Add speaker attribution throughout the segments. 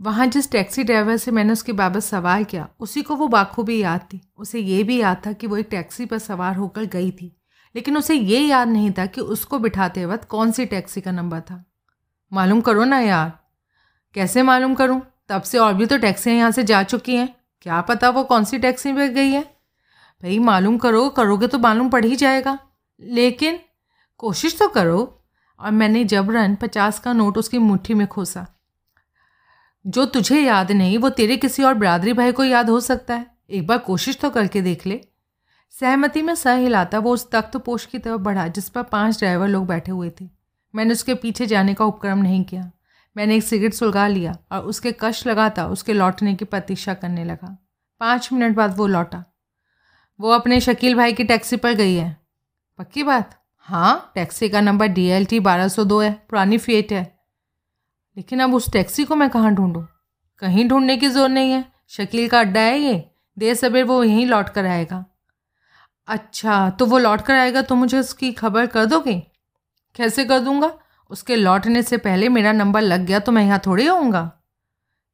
Speaker 1: वहाँ जिस taxi driver से मैंने उसके बाबत सवाल किया, उसी को वो बाखूबी याद थी। उसे ये भी याद था कि वो एक टैक्सी पर सवार होकर गई थी। लेकिन उसे ये याद नहीं था कि उसको बिठाते वक्त कौन सी टैक्सी का नंबर था। मालूम करो ना यार। कैसे मालूम करूँ? तब से और भी तो टैक्सियाँ यहाँ से जा चुकी हैं। क्या पता वो कौन सी टैक्सी पर गई है? भाई, मालूम करो, करोगे तो मालूम पड़ ही जाएगा। लेकिन कोशिश तो करो। और मैंने जबरन पचास का नोट उसकी मुट्ठी में खोसा। जो तुझे याद नहीं, वो तेरे किसी और बरादरी भाई को याद हो सकता है। एक बार कोशिश तो करके देख ले। सहमति में सह हिलाता वो उस तख्त पोश की तरफ़ बढ़ा, जिस पर पाँच ड्राइवर लोग बैठे हुए थे। मैंने उसके पीछे जाने का उपक्रम नहीं किया। मैंने एक सिगरेट सुलगा लिया और उसके कश लगाता उसके लौटने की प्रतीक्षा करने लगा। पाँच मिनट बाद वो लौटा। वो अपने शकील भाई की टैक्सी पर गई है। पक्की बात? हाँ टैक्सी का नंबर डी एल टी बारह सौ दो है, पुरानी फेट है। लेकिन अब उस टैक्सी को मैं कहाँ ढूंढूँ? कहीं ढूँढने की ज़ोर नहीं है। शकील का अड्डा है ये। देर सवेर वो यहीं लौट कर आएगा। अच्छा तो वो लौट कर आएगा तो मुझे उसकी खबर कर दोगे? कैसे कर दूँगा? उसके लौटने से पहले मेरा नंबर लग गया तो मैं यहाँ थोड़ी होऊँगा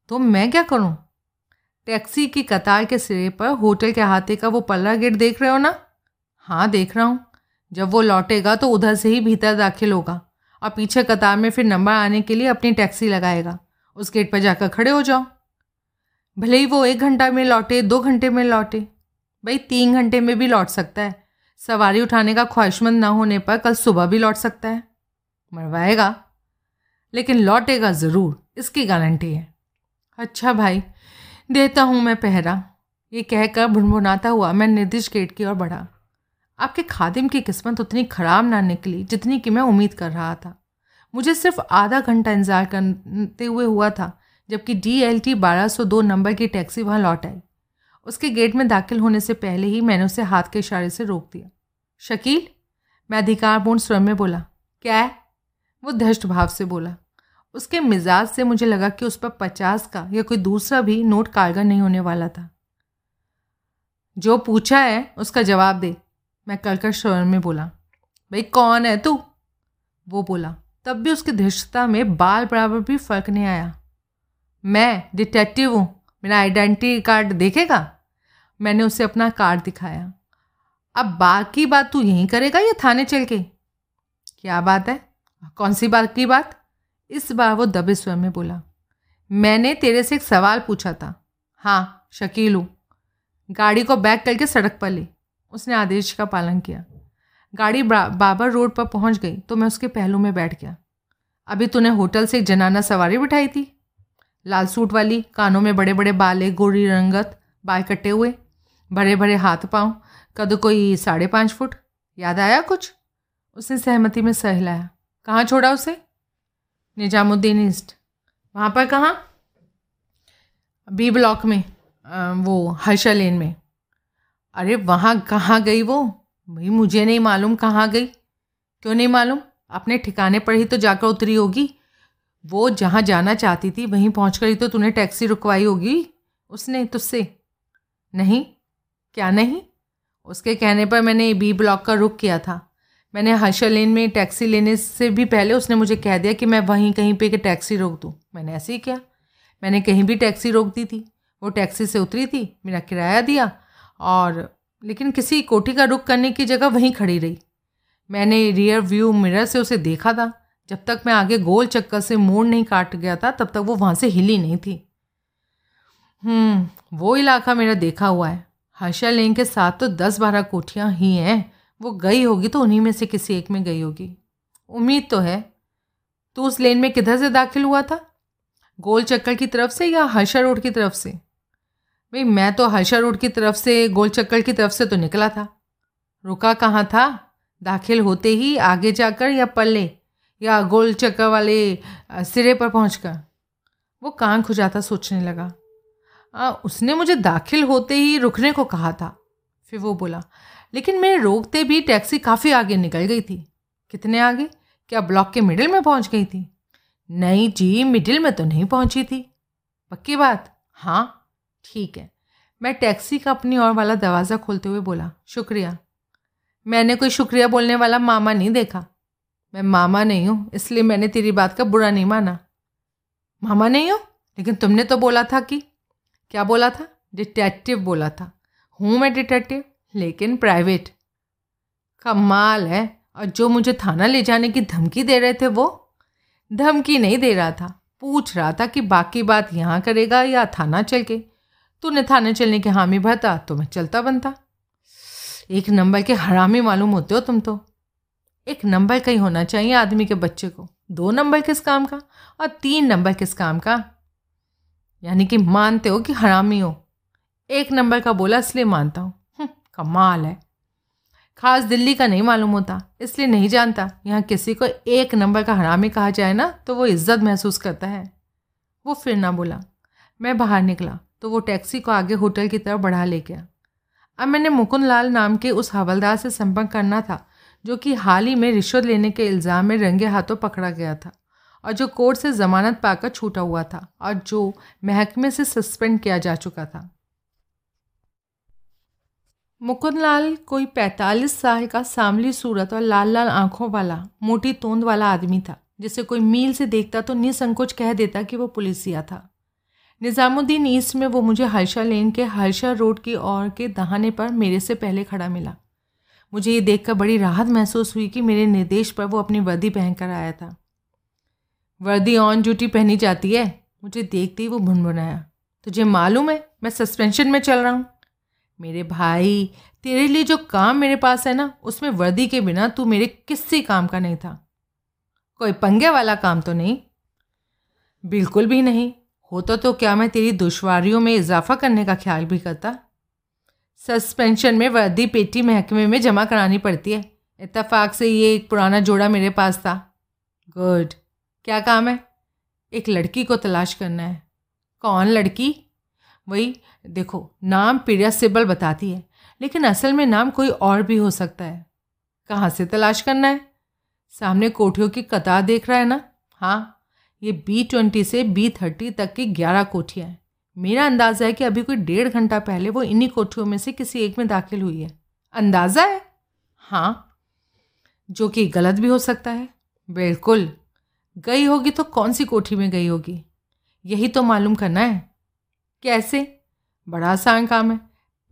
Speaker 1: तो मैं क्या करूँ? टैक्सी की कतार के सिरे पर होटल के हाथे का वो पल्ला गेट देख रहे हो ना? हाँ देख रहा हूँ। जब वो लौटेगा तो उधर से ही भीतर दाखिल होगा। और पीछे कतार में फिर नंबर आने के लिए अपनी टैक्सी लगाएगा। उस गेट पर जाकर खड़े हो जाओ। भले ही वो एक घंटा में लौटे, दो घंटे में लौटे। भाई, तीन घंटे में भी लौट सकता है। सवारी उठाने का ख्वाहिशमंद ना होने पर कल सुबह भी लौट सकता है। मरवाएगा। लेकिन लौटेगा ज़रूर, इसकी गारंटी है। अच्छा भाई, देता हूँ मैं पहरा। ये कहकर भुनभुनाता हुआ मैं निर्दिष्ट गेट की ओर बढ़ा। आपके खादिम की किस्मत उतनी ख़राब ना निकली जितनी कि मैं उम्मीद कर रहा था। मुझे सिर्फ़ आधा घंटा इंतज़ार करते हुए हुआ था, जबकि डी एल टी बारह सौ दो नंबर की टैक्सी वहाँ लौट आई। उसके गेट में दाखिल होने से पहले ही मैंने उसे हाथ के इशारे से रोक दिया। शकील, मैं अधिकारपूर्ण स्वर में बोला, क्या है? वो धष्ट भाव से बोला। उसके मिजाज से मुझे लगा कि उस पर पचास का या कोई दूसरा भी नोट कारगर नहीं होने वाला था। जो पूछा है, उसका जवाब दे। मैं कलकर स्वर में बोला, भाई, कौन है तू? वो बोला, तब भी उसकी धृष्टता में बाल बराबर भी फ़र्क नहीं आया। मैं डिटेक्टिव हूँ, मेरा आइडेंटिटी कार्ड देखेगा? मैंने उसे अपना कार्ड दिखाया। अब बाकी बात तू यहीं करेगा या थाने चल के? क्या बात है? कौन सी बात की बात? इस बार वो दबे स्वर में बोला, मैंने तेरे से एक सवाल पूछा था। हाँ शकील हूँ। गाड़ी को बैक करके सड़क पर ले। उसने आदेश का पालन किया। गाड़ी बाबर रोड पर पहुँच गई तो मैं उसके पहलू में बैठ गया। अभी तूने होटल से एक जनाना सवारी बिठाई थी? लाल सूट वाली कानों में बड़े बड़े बाले गोरी रंगत बाल कटे हुए भरे भरे हाथ पाँव कद कोई साढ़े पाँच फुट। याद आया कुछ? उसने सहमति में सहलाया। कहाँ छोड़ा उसे? निजामुद्दीन ईस्ट। वहाँ पर कहाँ? बी ब्लॉक में आ, वो हर्षा लेन में। अरे वहाँ कहाँ गई वो? भाई, मुझे नहीं मालूम कहाँ गई। क्यों नहीं मालूम? अपने ठिकाने पर ही तो जाकर उतरी होगी। वो जहाँ जाना चाहती थी, वहीं पहुँच ही तो तूने टैक्सी रुकवाई होगी। उसने तुझसे। नहीं? क्या नहीं? उसके कहने पर मैंने बी ब्लॉक का रुक किया था। मैंने हर्षा लेन में टैक्सी लेने से भी पहले उसने मुझे कह दिया कि मैं वहीं कहीं पे कि टैक्सी रोक दूँ। मैंने ऐसे ही किया। मैंने कहीं भी टैक्सी रोक दी थी। वो टैक्सी से उतरी थी, मेरा किराया दिया और लेकिन किसी कोठी का रुख करने की जगह वहीं खड़ी रही। मैंने रियर व्यू मिरर से उसे देखा था। जब तक मैं आगे गोल चक्कर से मोड़ नहीं काट गया था, तब तक वो वहाँ से हिली नहीं थी। हम्म वो इलाका मेरा देखा हुआ है। हर्षा लेन के साथ तो दस बारह कोठियाँ ही हैं। वो गई होगी तो उन्हीं में से किसी एक में गई होगी। उम्मीद तो है। तो उस लेन में किधर से दाखिल हुआ था? गोल चक्कर की तरफ़ से या हर्षा रोड की तरफ़ से? भाई मैं तो हर्षा रोड की तरफ़ से गोल चक्कर की तरफ़ से तो निकला था। रुका कहाँ था? दाखिल होते ही आगे जाकर या पल्ले या गोल चक्कर वाले सिरे पर पहुंचकर। वो कान खुजाता सोचने लगा। आ, उसने मुझे दाखिल होते ही रुकने को कहा था फिर वो बोला लेकिन मैं रोकते भी टैक्सी काफ़ी आगे निकल गई थी। कितने आगे? क्या ब्लॉक के मिडिल में पहुँच गई थी? नहीं जी मिडिल में तो नहीं पहुँची थी। पक्की बात? हाँ। ठीक है। मैं टैक्सी का अपनी ओर वाला दरवाज़ा खोलते हुए बोला, शुक्रिया। मैंने कोई शुक्रिया बोलने वाला मामा नहीं देखा। मैं मामा नहीं हूँ, इसलिए मैंने तेरी बात का बुरा नहीं माना। मामा नहीं हो? लेकिन तुमने तो बोला था कि, क्या बोला था? डिटेक्टिव बोला था। हूँ मैं डिटेक्टिव, लेकिन प्राइवेट। कमाल है, और जो मुझे थाना ले जाने की धमकी दे रहे थे वो? धमकी नहीं दे रहा था, पूछ रहा था कि बाकी बात यहाँ करेगा या थाना चल के। तूने थाने चलने के हामी भरता तो मैं चलता बनता। एक नंबर के हरामी मालूम होते हो तुम तो। एक नंबर का ही होना चाहिए आदमी के बच्चे को। दो नंबर किस काम का और तीन नंबर किस काम का? यानी कि मानते हो कि हरामी हो। एक नंबर का बोला इसलिए मानता हूँ। हम्म, कमाल है। खास दिल्ली का नहीं मालूम होता इसलिए नहीं जानता। यहाँ किसी को एक नंबर का हरामी कहा जाए ना तो वो इज़्ज़त महसूस करता है। वो फिर ना बोला मैं बाहर निकला तो वो टैक्सी को आगे होटल की तरफ़ बढ़ा ले गया अब मैंने मुकुंद लाल नाम के उस हवलदार से संपर्क करना था, जो कि हाल ही में रिश्वत लेने के इल्ज़ाम में रंगे हाथों पकड़ा गया था और जो कोर्ट से ज़मानत पाकर छूटा हुआ था और जो महकमे से सस्पेंड किया जा चुका था। मुकुंदलाल कोई पैंतालीस साल का सामली सूरत और लाल लाल आँखों वाला, मोटी तोंद वाला आदमी था, जिसे कोई मील से देखता तो निसंकोच कह देता कि वो पुलिसिया था। निज़ामुद्दीन ईस्ट में वो मुझे हर्षा लेन के, हर्षा रोड की ओर के दहाने पर मेरे से पहले खड़ा मिला। मुझे ये देखकर बड़ी राहत महसूस हुई कि मेरे निर्देश पर वो अपनी वर्दी पहनकर आया था। वर्दी ऑन ड्यूटी पहनी जाती है? मुझे देखते ही वो भुनभुनाया तुझे मालूम है, मैं सस्पेंशन में चल रहा हूँ। मेरे भाई, तेरे लिए जो काम मेरे पास है ना, उसमें वर्दी के बिना तू मेरे किसी काम का नहीं था। कोई पंगे वाला काम तो नहीं। बिल्कुल भी नहीं। होता तो क्या मैं तेरी दुश्वारियों में इजाफा करने का ख्याल भी करता? सस्पेंशन में वर्दी पेटी महकमे में जमा करानी पड़ती है। इतफाक से ये एक पुराना जोड़ा मेरे पास था। गुड। क्या काम है? एक लड़की को तलाश करना है। कौन लड़की? वही, देखो, नाम प्रिया सिबल बताती है, लेकिन असल में नाम कोई और भी हो सकता है। कहाँ से तलाश करना है? सामने कोठियों की कतार देख रहा है ना? हाँ ये बी ट्वेंटी से बी थर्टी तक की ग्यारह कोठियाँ हैं। मेरा अंदाज़ा है कि अभी कोई डेढ़ घंटा पहले वो इन्हीं कोठियों में से किसी एक में दाखिल हुई है। अंदाज़ा है? हाँ। जो कि गलत भी हो सकता है। बिल्कुल। गई होगी तो कौन सी कोठी में गई होगी? यही तो मालूम करना है। कैसे? बड़ा आसान काम है।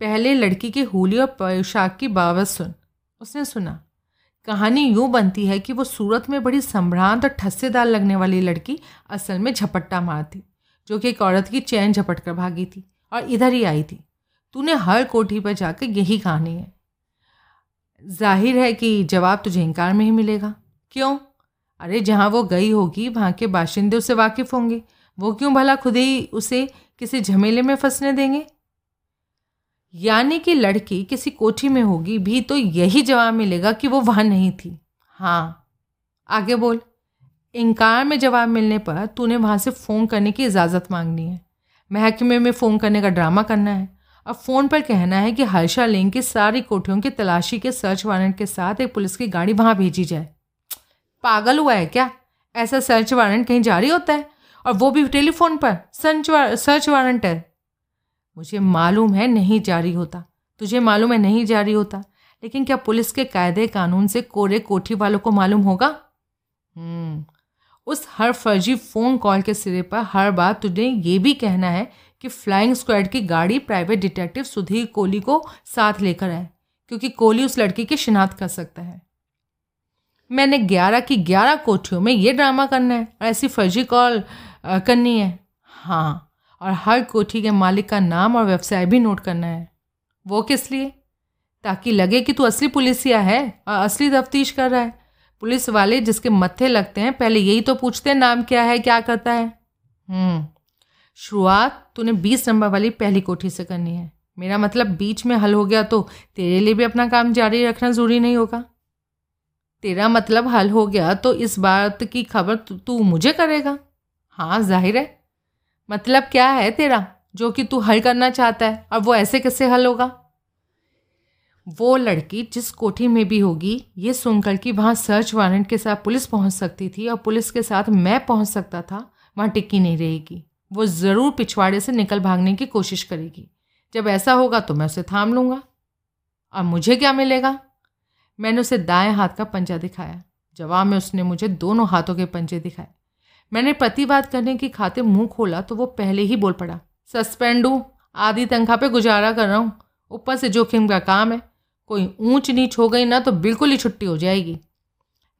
Speaker 1: पहले लड़की की होली और पोशाक की बाबत सुन। उसने सुना। कहानी यूँ बनती है कि वो सूरत में बड़ी संभ्रांत और ठस्सेदार लगने वाली लड़की असल में झपट्टा मार थी जो कि एक औरत की चैन झपट कर भागी थी और इधर ही आई थी। तूने हर कोठी पर जाकर यही कहानी है। ज़ाहिर है कि जवाब तुझे इनकार में ही मिलेगा। क्यों? अरे जहाँ वो गई होगी, वहाँ के बाशिंदे उससे वाकिफ़ होंगे। वो क्यों भला खुद ही उसे किसी झमेले में फंसने देंगे? यानी कि लड़की किसी कोठी में होगी, भी तो यही जवाब मिलेगा कि वो वहाँ नहीं थी। हाँ। आगे बोल। इनकार में जवाब मिलने पर तूने वहाँ से फ़ोन करने की इजाज़त मांगनी है। महकमे में फ़ोन करने का ड्रामा करना है। अब फ़ोन पर कहना है कि हर्षा लेंग की सारी कोठियों की तलाशी के सर्च वारंट के साथ एक पुलिस की गाड़ी वहाँ भेजी जाए। पागल हुआ है क्या? ऐसा सर्च वारंट कहीं जारी होता है? और वो भी टेलीफोन पर। सर्च सर्च वारंट है। मुझे मालूम है नहीं जारी होता। तुझे मालूम है नहीं जारी होता। लेकिन क्या पुलिस के कायदे कानून से कोरे कोठी वालों को मालूम होगा? हम्म। उस हर फर्जी फ़ोन कॉल के सिरे पर हर बार तुझे ये भी कहना है कि फ्लाइंग स्क्वाड की गाड़ी प्राइवेट डिटेक्टिव सुधीर कोहली को साथ लेकर आए, क्योंकि कोहली उस लड़की की शिनाख्त कर सकता है। मैंने ग्यारह की ग्यारह कोठियों में ये ड्रामा करना है, और ऐसी फर्जी कॉल करनी है। हाँ। और हर कोठी के मालिक का नाम और व्यवसाय भी नोट करना है। वो किस लिए? ताकि लगे कि तू असली पुलिसिया है और असली तफ्तीश कर रहा है। पुलिस वाले जिसके मत्थे लगते हैं पहले यही तो पूछते हैं नाम क्या है क्या करता है। हम्म, शुरुआत तूने बीस नंबर वाली पहली कोठी से करनी है। मेरा मतलब बीच में हल हो गया तो तेरे लिए भी अपना काम जारी रखना ज़रूरी नहीं होगा। तेरा मतलब हल हो गया तो इस बात की खबर तू मुझे करेगा। हाँ ज़ाहिर है। मतलब क्या है तेरा, जो कि तू हल करना चाहता है? और वो ऐसे कैसे हल होगा? वो लड़की जिस कोठी में भी होगी, ये सुनकर कि वहाँ सर्च वारंट के साथ पुलिस पहुँच सकती थी और पुलिस के साथ मैं पहुँच सकता था, वहाँ टिक्की नहीं रहेगी। वो ज़रूर पिछवाड़े से निकल भागने की कोशिश करेगी। जब ऐसा होगा तो मैं उसे थाम लूँगा। और मुझे क्या मिलेगा? मैंने उसे दाएँ हाथ का पंजा दिखाया। जवाब में उसने मुझे दोनों हाथों के पंजे दिखाए। मैंने प्रतिवाद करने की खातिर मुँह खोला तो वो पहले ही बोल पड़ा, सस्पेंड हूँ, आधी तनख्वाह पे गुजारा कर रहा हूँ, ऊपर से जोखिम का काम है, कोई ऊंच नीच हो गई ना तो बिल्कुल ही छुट्टी हो जाएगी।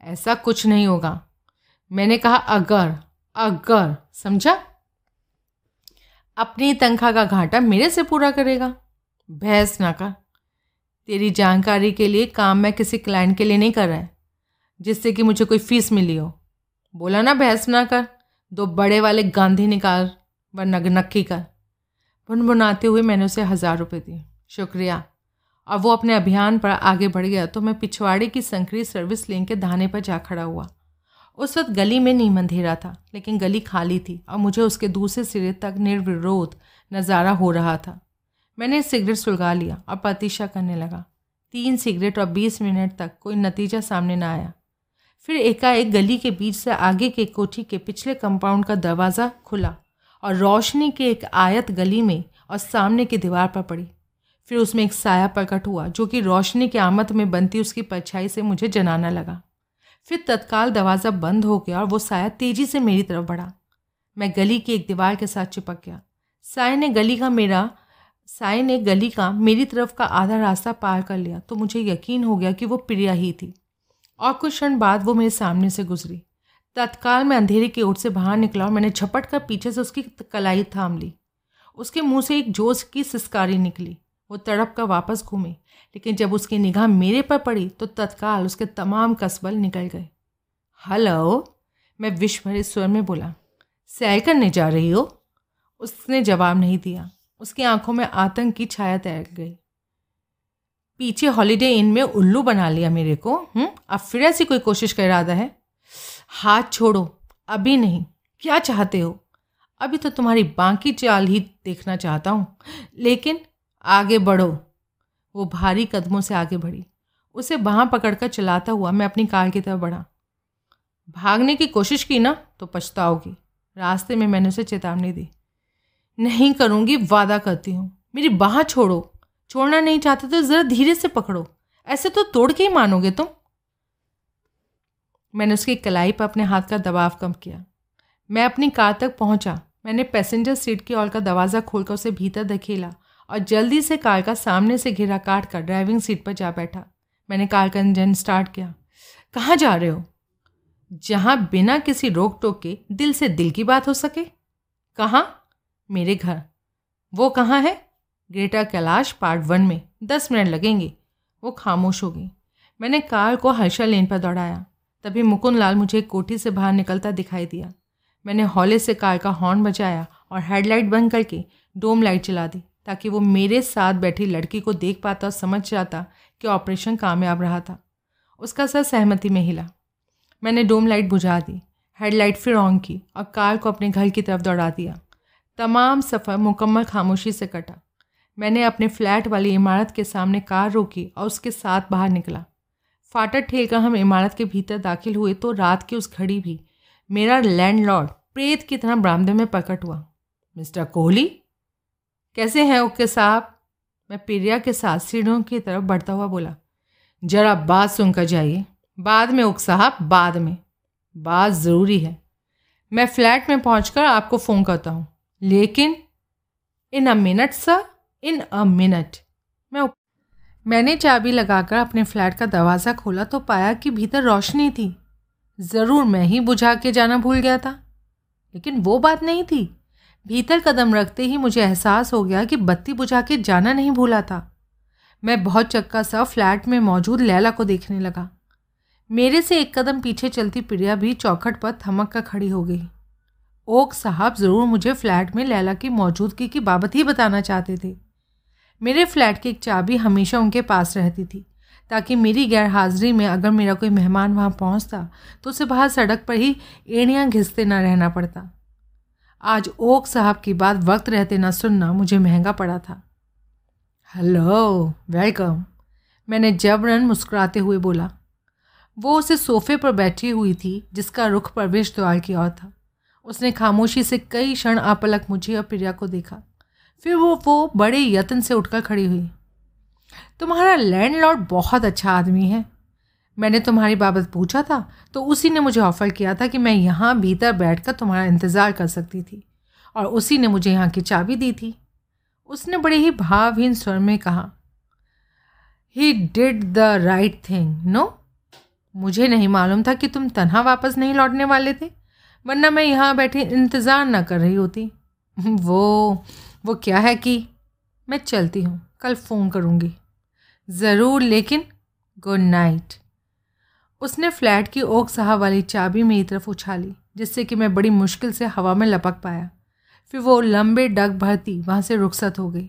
Speaker 1: ऐसा कुछ नहीं होगा। मैंने कहा, अगर अगर, समझा? अपनी तनख्वाह का घाटा मेरे से पूरा करेगा। बहस ना कर। तेरी जानकारी के लिए काम मैं किसी क्लाइंट के लिए नहीं कर रहा है, जिससे कि मुझे कोई फ़ीस मिली हो। बोला ना बहस ना कर। दो बड़े वाले गांधी निकाल व नगनक्की कर। बुनबुनाते हुए मैंने उसे हज़ार रुपये दिए। शुक्रिया। अब वो अपने अभियान पर आगे बढ़ गया तो मैं पिछवाड़े की संकरी सर्विस लेन के धाने पर जा खड़ा हुआ। उस वक्त गली में नीम अंधेरा था, लेकिन गली खाली थी और मुझे उसके दूसरे सिरे तक निर्विरोध नज़ारा हो रहा था। मैंने सिगरेट सुलगा लिया और प्रतीक्षा करने लगा। तीन सिगरेट और बीस मिनट तक कोई नतीजा सामने ना आया। फिर एकाएक गली के बीच से आगे के कोठी के पिछले कंपाउंड का दरवाज़ा खुला और रोशनी के एक आयत गली में और सामने की दीवार पर पड़ी। फिर उसमें एक साया प्रकट हुआ, जो कि रोशनी के आमद में बनती उसकी परछाई से मुझे जनाना लगा। फिर तत्काल दरवाज़ा बंद हो गया और वो साया तेज़ी से मेरी तरफ़ बढ़ा। मैं गली की एक दीवार के साथ चिपक गया। साय ने गली का मेरा, साय ने गली का मेरी तरफ़ का आधा रास्ता पार कर लिया तो मुझे यकीन हो गया कि वो प्रिया ही थी। और कुछ क्षण बाद वो मेरे सामने से गुजरी। तत्काल मैं अंधेरे की ओर से बाहर निकला और मैंने झपट कर पीछे से उसकी कलाई थाम ली। उसके मुँह से एक जोश की सिस्कारी निकली। वो तड़प कर वापस घूमे, लेकिन जब उसकी निगाह मेरे पर पड़ी तो तत्काल उसके तमाम कसबल निकल गए। हलो, मैं विश्व भरे स्वर में बोला। सैर करने जा रही हो? उसने जवाब नहीं दिया। उसकी आँखों में आतंक की छाया तैर गई। पीछे हॉलीडे इन में उल्लू बना लिया मेरे को हम्म? अब फिर ऐसी कोई कोशिश का इरादा है? हाथ छोड़ो, अभी नहीं, क्या चाहते हो? अभी तो तुम्हारी बाकी चाल ही देखना चाहता हूँ, लेकिन आगे बढ़ो। वो भारी कदमों से आगे बढ़ी, उसे बाहाँ पकड़कर चलाता हुआ मैं अपनी कार की तरफ़ बढ़ा। भागने की कोशिश की ना तो पछताओगी। रास्ते में मैंने उसे चेतावनी दी। नहीं करूँगी, वादा करती हूँ। मेरी बाह छोड़ो। छोड़ना नहीं चाहते तो ज़रा धीरे से पकड़ो। ऐसे तो तोड़ के ही मानोगे तुम। मैंने उसकी कलाई पर अपने हाथ का दबाव कम किया। मैं अपनी कार तक पहुँचा। मैंने पैसेंजर सीट की ओर का दरवाज़ा खोलकर उसे भीतर धकेला और जल्दी से कार का सामने से घिरा काट कर ड्राइविंग सीट पर जा बैठा। मैंने कार का इंजन स्टार्ट किया। कहाँ जा रहे हो? जहाँ बिना किसी रोक टोक के दिल से दिल की बात हो सके। कहाँ? मेरे घर। वो कहाँ है? ग्रेटा कैलाश पार्ट वन में दस मिनट लगेंगे। वो खामोश हो गई मैंने कार को हर्षा लेन पर दौड़ाया। तभी मुकुंद लाल मुझे कोठी से बाहर निकलता दिखाई दिया। मैंने हौले से कार का हॉर्न बजाया और हेडलाइट बंद करके डोम लाइट चला दी, ताकि वो मेरे साथ बैठी लड़की को देख पाता और समझ जाता कि ऑपरेशन कामयाब रहा था। उसका सर सहमति में हिला। मैंने डोम लाइट बुझा दी हेडलाइट फिर ऑन की और कार को अपने घर की तरफ़ दौड़ा दिया। तमाम सफ़र मुकम्मल खामोशी से कटा। मैंने अपने फ्लैट वाली इमारत के सामने कार रोकी और उसके साथ बाहर निकला। फाटक ठेल कर हम इमारत के भीतर दाखिल हुए तो रात की उस घड़ी भी मेरा लैंडलॉर्ड प्रेत की तरह बरामदे में प्रकट हुआ। मिस्टर कोहली? कैसे हैं ओके साहब? मैं प्रिया के साथ सीढ़ियों की तरफ़ बढ़ता हुआ बोला। जरा बात सुनकर जाइए। बाद में उक साहब, बाद में। बात ज़रूरी है। मैं फ्लैट में पहुंचकर आपको फ़ोन करता हूँ। लेकिन in a minute, sir. In a minute. मैं मैंने चाबी लगाकर अपने फ्लैट का दरवाज़ा खोला तो पाया कि भीतर रोशनी थी। ज़रूर मैं ही बुझा के जाना भूल गया था। लेकिन वो बात नहीं थी। भीतर कदम रखते ही मुझे एहसास हो गया कि बत्ती बुझा के जाना नहीं भूला था। मैं बहुत चक्का सा फ्लैट में मौजूद लैला को देखने लगा। मेरे से एक कदम पीछे चलती प्रिया भी चौखट पर थमक कर खड़ी हो गई। ओक साहब ज़रूर मुझे फ्लैट में लैला की मौजूदगी की बाबत ही बताना चाहते थे। मेरे फ्लैट की एक चाबी हमेशा उनके पास रहती थी, ताकि मेरी गैर हाजिरी में अगर मेरा कोई मेहमान वहाँ पहुँचता तो उसे बाहर सड़क पर ही एड़ियाँ घिसते ना रहना पड़ता। आज ओक साहब की बात वक्त रहते ना सुनना मुझे महँगा पड़ा था। हेलो, वेलकम, मैंने जबरन मुस्कुराते हुए बोला। वो उसे सोफे पर बैठी हुई थी, जिसका रुख प्रवेश द्वार की ओर था। उसने खामोशी से कई क्षण आपलक मुझे और प्रिया को देखा। फिर वो वो बड़े यत्न से उठकर खड़ी हुई। तुम्हारा लैंडलॉर्ड बहुत अच्छा आदमी है। मैंने तुम्हारी बाबत पूछा था तो उसी ने मुझे ऑफ़र किया था कि मैं यहाँ भीतर बैठकर तुम्हारा इंतज़ार कर सकती थी, और उसी ने मुझे यहाँ की चाबी दी थी। उसने बड़े ही भावहीन स्वर में कहा he did the right thing no मुझे नहीं मालूम था कि तुम तनहा वापस नहीं लौटने वाले थे, वरना मैं यहाँ बैठी इंतज़ार ना कर रही होती। वो वो क्या है कि मैं चलती हूँ, कल फ़ोन करूँगी। ज़रूर, लेकिन गुड नाइट उसने फ्लैट की ओक साहब वाली चाबी मेरी तरफ़ उछाली, जिससे कि मैं बड़ी मुश्किल से हवा में लपक पाया। फिर वो लंबे डग भरती वहाँ से रुखसत हो गई।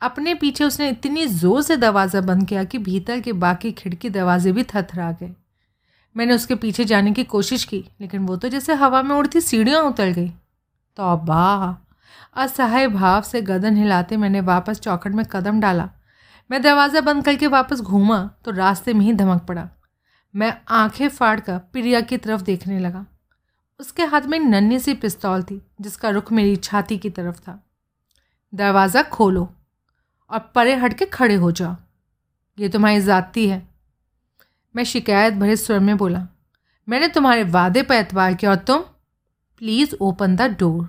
Speaker 1: अपने पीछे उसने इतनी ज़ोर से दरवाज़ा बंद किया कि भीतर के बाकी खिड़की दरवाजे भी थथरा गए। मैंने उसके पीछे जाने की कोशिश की, लेकिन वो तो जैसे हवा में उड़ती सीढ़ियाँ उतर गई। तो बा असहाय भाव से गदन हिलाते मैंने वापस चौखट में कदम डाला। मैं दरवाज़ा बंद करके वापस घूमा तो रास्ते में ही धमक पड़ा। मैं आँखें फाड़ कर प्रिया की तरफ़ देखने लगा। उसके हाथ में नन्ही सी पिस्तौल थी, जिसका रुख मेरी छाती की तरफ़ था। दरवाज़ा खोलो और परे हट के खड़े हो जाओ। ये तुम्हारी ज़ाती है। मैं शिकायत भरे स्वर में बोला, मैंने तुम्हारे वादे पर एतबार किया और तुम, please open the door.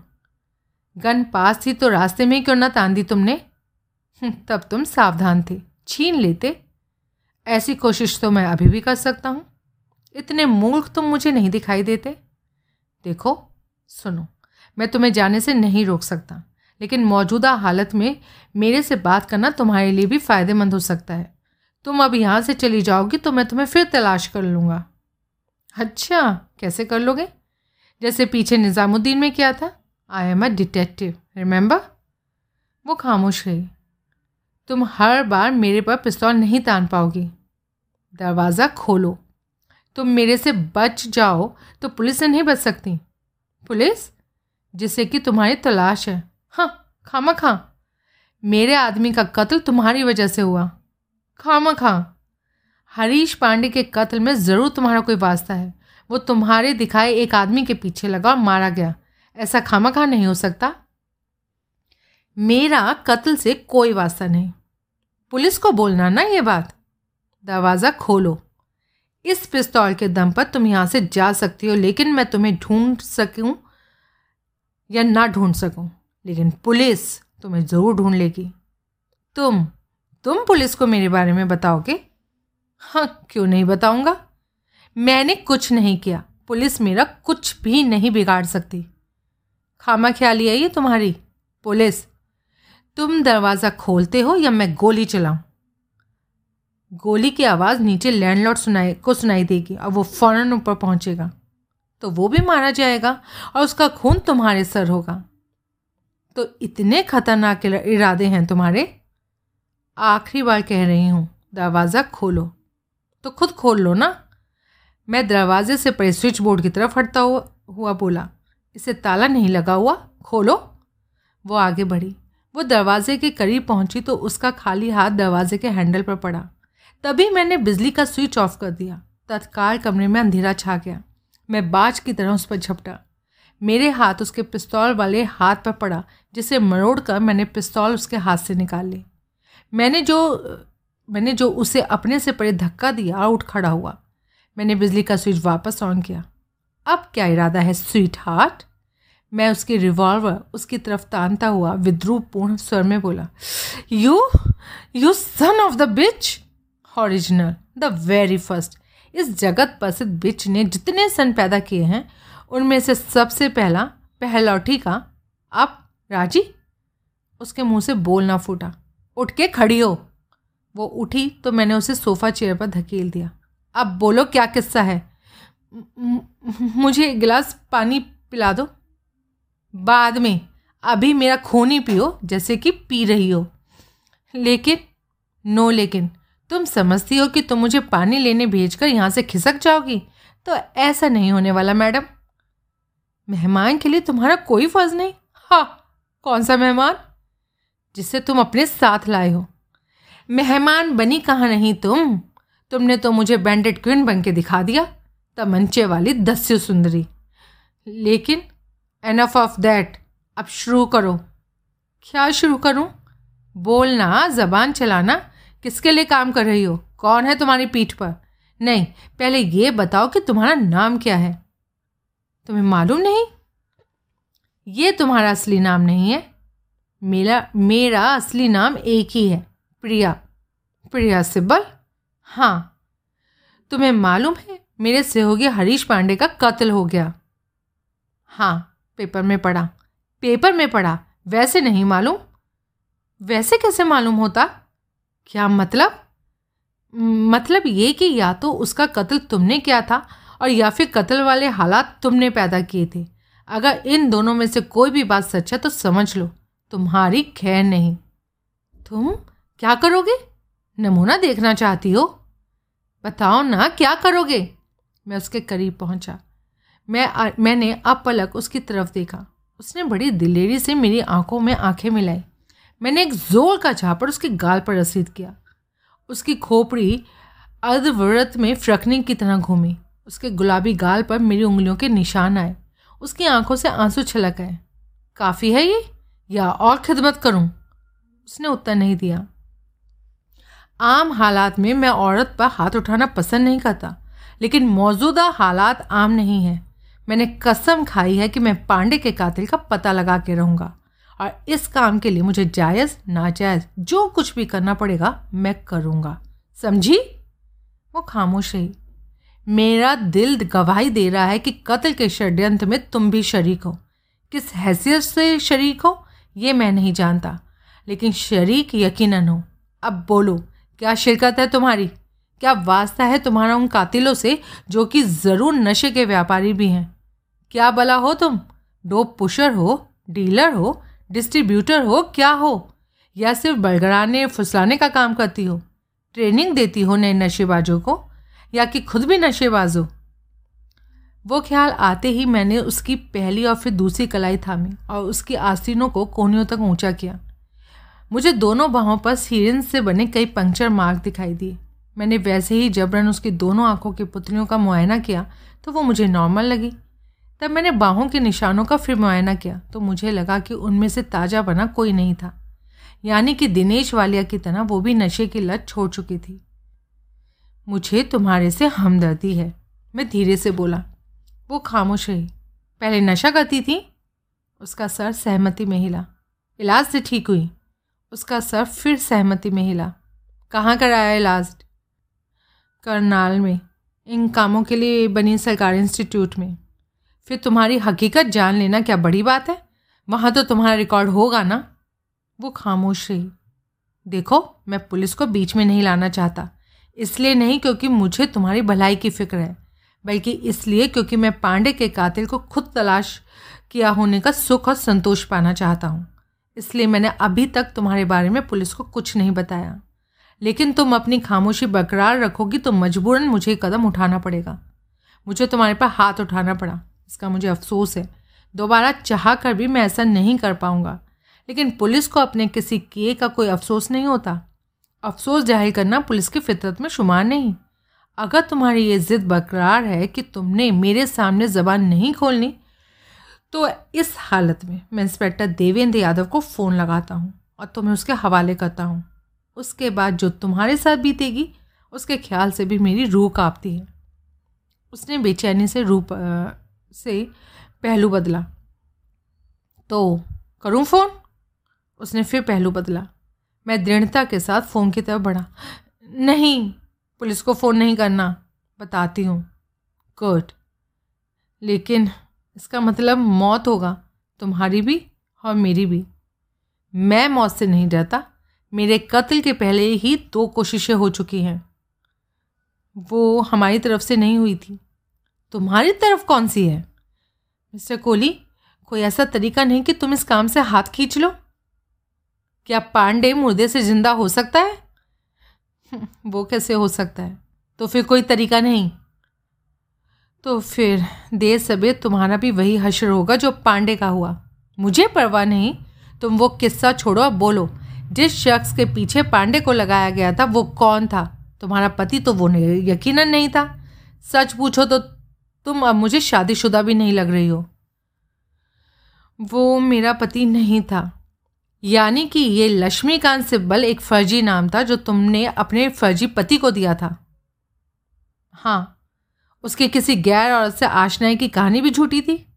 Speaker 1: Gun पास थी तो रास्ते में क्यों ना तान दी तुमने? हम्म, तब तुम सावधान थे। छीन लेते। ऐसी कोशिश तो मैं अभी भी कर सकता हूँ। इतने मूर्ख तुम मुझे नहीं दिखाई देते। देखो सुनो मैं तुम्हें जाने से नहीं रोक सकता लेकिन मौजूदा हालत में मेरे से बात करना तुम्हारे लिए भी फ़ायदेमंद हो सकता है। तुम अब यहाँ से चली जाओगी तो मैं तुम्हें फिर तलाश कर लूँगा। अच्छा कैसे कर लोगे? जैसे पीछे निज़ामुद्दीन में क्या था। I am a detective remember वो खामोश रही। तुम हर बार मेरे पर पिस्तौल नहीं तान पाओगी। दरवाज़ा खोलो। तुम मेरे से बच जाओ तो पुलिस से नहीं बच सकती। पुलिस? जिसे कि तुम्हारी तलाश है। हाँ खामा खां। मेरे आदमी का कत्ल तुम्हारी वजह से हुआ। खामा खां। हरीश पांडे के कत्ल में ज़रूर तुम्हारा कोई वास्ता है। वो तुम्हारे दिखाए एक आदमी के पीछे लगा और मारा गया। ऐसा खामा खा नहीं हो सकता। मेरा कत्ल से कोई वास्ता नहीं। पुलिस को बोलना ना ये बात। दरवाज़ा खोलो। इस पिस्तौल के दम पर तुम यहाँ से जा सकती हो, लेकिन मैं तुम्हें ढूंढ सकूँ या ना ढूंढ सकूँ, लेकिन पुलिस तुम्हें ज़रूर ढूंढ लेगी। तुम तुम पुलिस को मेरे बारे में बताओगे? हाँ क्यों नहीं बताऊँगा? मैंने कुछ नहीं किया। पुलिस मेरा कुछ भी नहीं बिगाड़ सकती। खामा ख्याली है ये तुम्हारी? पुलिस। तुम दरवाज़ा खोलते हो या मैं गोली चलाऊं? गोली की आवाज़ नीचे लैंडलॉर्ड सुनाई, को सुनाई देगी और वो फ़ौरन ऊपर पहुंचेगा। तो वो भी मारा जाएगा और उसका खून तुम्हारे सर होगा। तो इतने खतरनाक इरादे हैं तुम्हारे। आखिरी बार कह रही हूँ, दरवाज़ा खोलो। तो खुद खोल लो ना। मैं दरवाजे से पड़े स्विच बोर्ड की तरफ़ हटता हुआ बोला इसे ताला नहीं लगा हुआ, खोलो। वो आगे बढ़ी। वो दरवाजे के करीब पहुँची तो उसका खाली हाथ दरवाजे के हैंडल पर पड़ा। तभी मैंने बिजली का स्विच ऑफ़ कर दिया। तत्काल कमरे में अंधेरा छा गया। मैं बाज की तरह उस पर झपटा। मेरे हाथ उसके पिस्तौल वाले हाथ पर पड़ा, जिसे मरोड़ कर मैंने पिस्तौल उसके हाथ से निकाल ली। मैंने जो मैंने जो उसे अपने से पड़े धक्का दिया और उठ खड़ा हुआ। मैंने बिजली का स्विच वापस ऑन किया। अब क्या इरादा है स्वीट हार्ट मैं उसकी रिवॉल्वर उसकी तरफ़ तानता हुआ विद्रूपपूर्ण स्वर में बोला you you son of the bitch original the very first इस जगत प्रसिद्ध बिच ने जितने सन पैदा किए हैं, उनमें से सबसे पहला पहलौठी का, आप राज़ी? उसके मुँह से बोलना फूटा। उठ के खड़ी हो। वो उठी तो मैंने उसे सोफ़ा चेयर पर धकेल दिया। अब बोलो क्या किस्सा है? मुझे एक गिलास पानी पिला दो। बाद में अभी मेरा खून ही पियो, जैसे कि पी रही हो। लेकिन, नो लेकिन, तुम समझती हो कि तुम मुझे पानी लेने भेजकर यहाँ से खिसक जाओगी? तो ऐसा नहीं होने वाला, मैडम। मेहमान के लिए तुम्हारा कोई फ़र्ज़ नहीं। हाँ कौन सा मेहमान? जिसे तुम अपने साथ लाए हो। मेहमान बनी कहाँ नहीं तुम? तुमने तो मुझे बैंडेड क्वीन बन के दिखा दिया। तमंचे वाली दस्यु सुंदरी। लेकिन एनफ ऑफ़ दैट अब शुरू करो। क्या शुरू करूँ? बोलना, जबान चलाना, किसके लिए काम कर रही हो? कौन है तुम्हारी पीठ पर? नहीं, पहले ये बताओ कि तुम्हारा नाम क्या है। तुम्हें मालूम नहीं? ये तुम्हारा असली नाम नहीं है। मेरा मेरा असली नाम एक ही है, प्रिया। प्रिया सिब्बल? हाँ। तुम्हें मालूम है मेरे सहयोगी हरीश पांडे का कत्ल हो गया। हाँ पेपर में पढ़ा। पेपर में पढ़ा। वैसे नहीं मालूम। वैसे कैसे मालूम होता? क्या मतलब? मतलब ये कि या तो उसका कत्ल तुमने किया था और या फिर कत्ल वाले हालात तुमने पैदा किए थे। अगर इन दोनों में से कोई भी बात सच है तो समझ लो, तुम्हारी खैर नहीं। तुम क्या करोगे? नमूना देखना चाहती हो? बताओ ना, क्या करोगे? मैं उसके करीब पहुँचा। मैं आ, मैंने अब पलक उसकी तरफ़ देखा। उसने बड़ी दिलेरी से मेरी आँखों में आँखें मिलाई। मैंने एक ज़ोर का झापड़ उसके गाल पर रसीद किया। उसकी खोपड़ी अर्धव्रत में फ्रकनिंग की तरह घूमी। उसके गुलाबी गाल पर मेरी उंगलियों के निशान आए। उसकी आँखों से आँसू छलक आए। काफ़ी है ये? या और खिदमत करूँ? उसने उत्तर नहीं दिया। आम हालात में मैं औरत पर हाथ उठाना पसंद नहीं करता। लेकिन मौजूदा हालात आम नहीं हैं। मैंने कसम खाई है कि मैं पांडे के कातिल का पता लगा के रहूँगा। और इस काम के लिए मुझे जायज़, नाजायज़, जो कुछ भी करना पड़ेगा, मैं करूँगा। समझी? वो खामोश रही। मेरा दिल गवाही दे रहा है कि कत्ल के षड्यंत्र में तुम भी शरीक हो। किस हैसियत से शरीक हो, ये मैं नहीं जानता। लेकिन शरीक यकीनन हो। अब बोलो, क्या शिरकत है तुम्हारी? क्या वास्ता है तुम्हारा उन कातिलों से, जो कि ज़रूर नशे के व्यापारी भी हैं? क्या बला हो तुम? डोप पुशर हो, डीलर हो, डिस्ट्रीब्यूटर हो, क्या हो? या सिर्फ़ बड़गड़ाने फुसलाने का काम करती हो? ट्रेनिंग देती हो नए नशेबाजों को? या कि खुद भी नशेबाज? हो वो ख्याल आते ही मैंने उसकी पहली और फिर दूसरी कलाई थामी और उसकी आस्तीनों को कोनियों तक ऊँचा किया। मुझे दोनों बाहों पर सीरिन से बने कई पंक्चर मार्क दिखाई दिए। मैंने वैसे ही जबरन उसकी दोनों आँखों की पुतलियों का मुआयना किया तो वो मुझे नॉर्मल लगी। तब मैंने बाहों के निशानों का फिर मुआयना किया तो मुझे लगा कि उनमें से ताज़ा बना कोई नहीं था। यानी कि दिनेश वालिया की तरह वो भी नशे की लत छोड़ चुकी थी। मुझे तुम्हारे से हमदर्दी है, मैं धीरे से बोला। वो खामोश रही। पहले नशा करती थी? उसका सर सहमति में हिला। इलाज से ठीक हुई। उसका सर फिर सहमति में हिला। कहाँ कराया इलाज? करनाल में, इन कामों के लिए बनी सरकारी इंस्टीट्यूट में। फिर तुम्हारी हकीकत जान लेना क्या बड़ी बात है? वहाँ तो तुम्हारा रिकॉर्ड होगा ना? वो खामोश रही। देखो, मैं पुलिस को बीच में नहीं लाना चाहता, इसलिए नहीं क्योंकि मुझे तुम्हारी भलाई की फ़िक्र है, बल्कि इसलिए क्योंकि मैं पांडे के कातिल को खुद तलाश किया होने का सुख और संतोष पाना चाहता हूँ। इसलिए मैंने अभी तक तुम्हारे बारे में पुलिस को कुछ नहीं बताया। लेकिन तुम अपनी खामोशी बरकरार रखोगी तो मजबूरन मुझे कदम उठाना पड़ेगा। मुझे तुम्हारे पर हाथ उठाना पड़ा। इसका मुझे अफसोस है। दोबारा चाह कर भी मैं ऐसा नहीं कर पाऊँगा। लेकिन पुलिस को अपने किसी किए का कोई अफसोस नहीं होता। अफसोस ज़ाहिर करना पुलिस की फितरत में शुमार नहीं। अगर तुम्हारी ये ज़िद बरकरार है कि तुमने मेरे सामने ज़बान नहीं खोलनी तो इस हालत में मैं इंस्पेक्टर देवेंद्र यादव को फ़ोन लगाता हूँ और तुम्हें उसके हवाले करता हूँ। उसके बाद जो तुम्हारे साथ बीतेगी, उसके ख्याल से भी मेरी रूह काँपती है। उसने बेचैनी से रूह से पहलू बदला। तो करूँ फ़ोन? उसने फिर पहलू बदला। मैं दृढ़ता के साथ फ़ोन की तरफ़ बढ़ा। नहीं, पुलिस को फ़ोन नहीं करना, बताती हूँ। गुड। लेकिन इसका मतलब मौत होगा, तुम्हारी भी और मेरी भी। मैं मौत से नहीं डरता। मेरे कत्ल के पहले ही दो कोशिशें हो चुकी हैं। वो हमारी तरफ़ से नहीं हुई थी। तुम्हारी तरफ़ कौन सी है? मिस्टर कोहली, कोई ऐसा तरीका नहीं कि तुम इस काम से हाथ खींच लो। क्या पांडे मुर्दे से ज़िंदा हो सकता है? वो कैसे हो सकता है? तो फिर कोई तरीका नहीं। तो फिर देर सबे तुम्हारा भी वही हशर होगा जो पांडे का हुआ। मुझे परवाह नहीं, तुम वो किस्सा छोड़ो अब बोलो जिस शख्स के पीछे पांडे को लगाया गया था, वो कौन था? तुम्हारा पति तो वो यकीनन नहीं था? सच पूछो तो तुम अब मुझे शादीशुदा भी नहीं लग रही हो। वो मेरा पति नहीं था। यानी कि ये लक्ष्मीकांत सिब्बल एक फर्जी नाम था, जो तुमने अपने फर्जी पति को दिया था। हाँ उसके किसी गैर औरत से आशनाई की कहानी भी झूठी थी?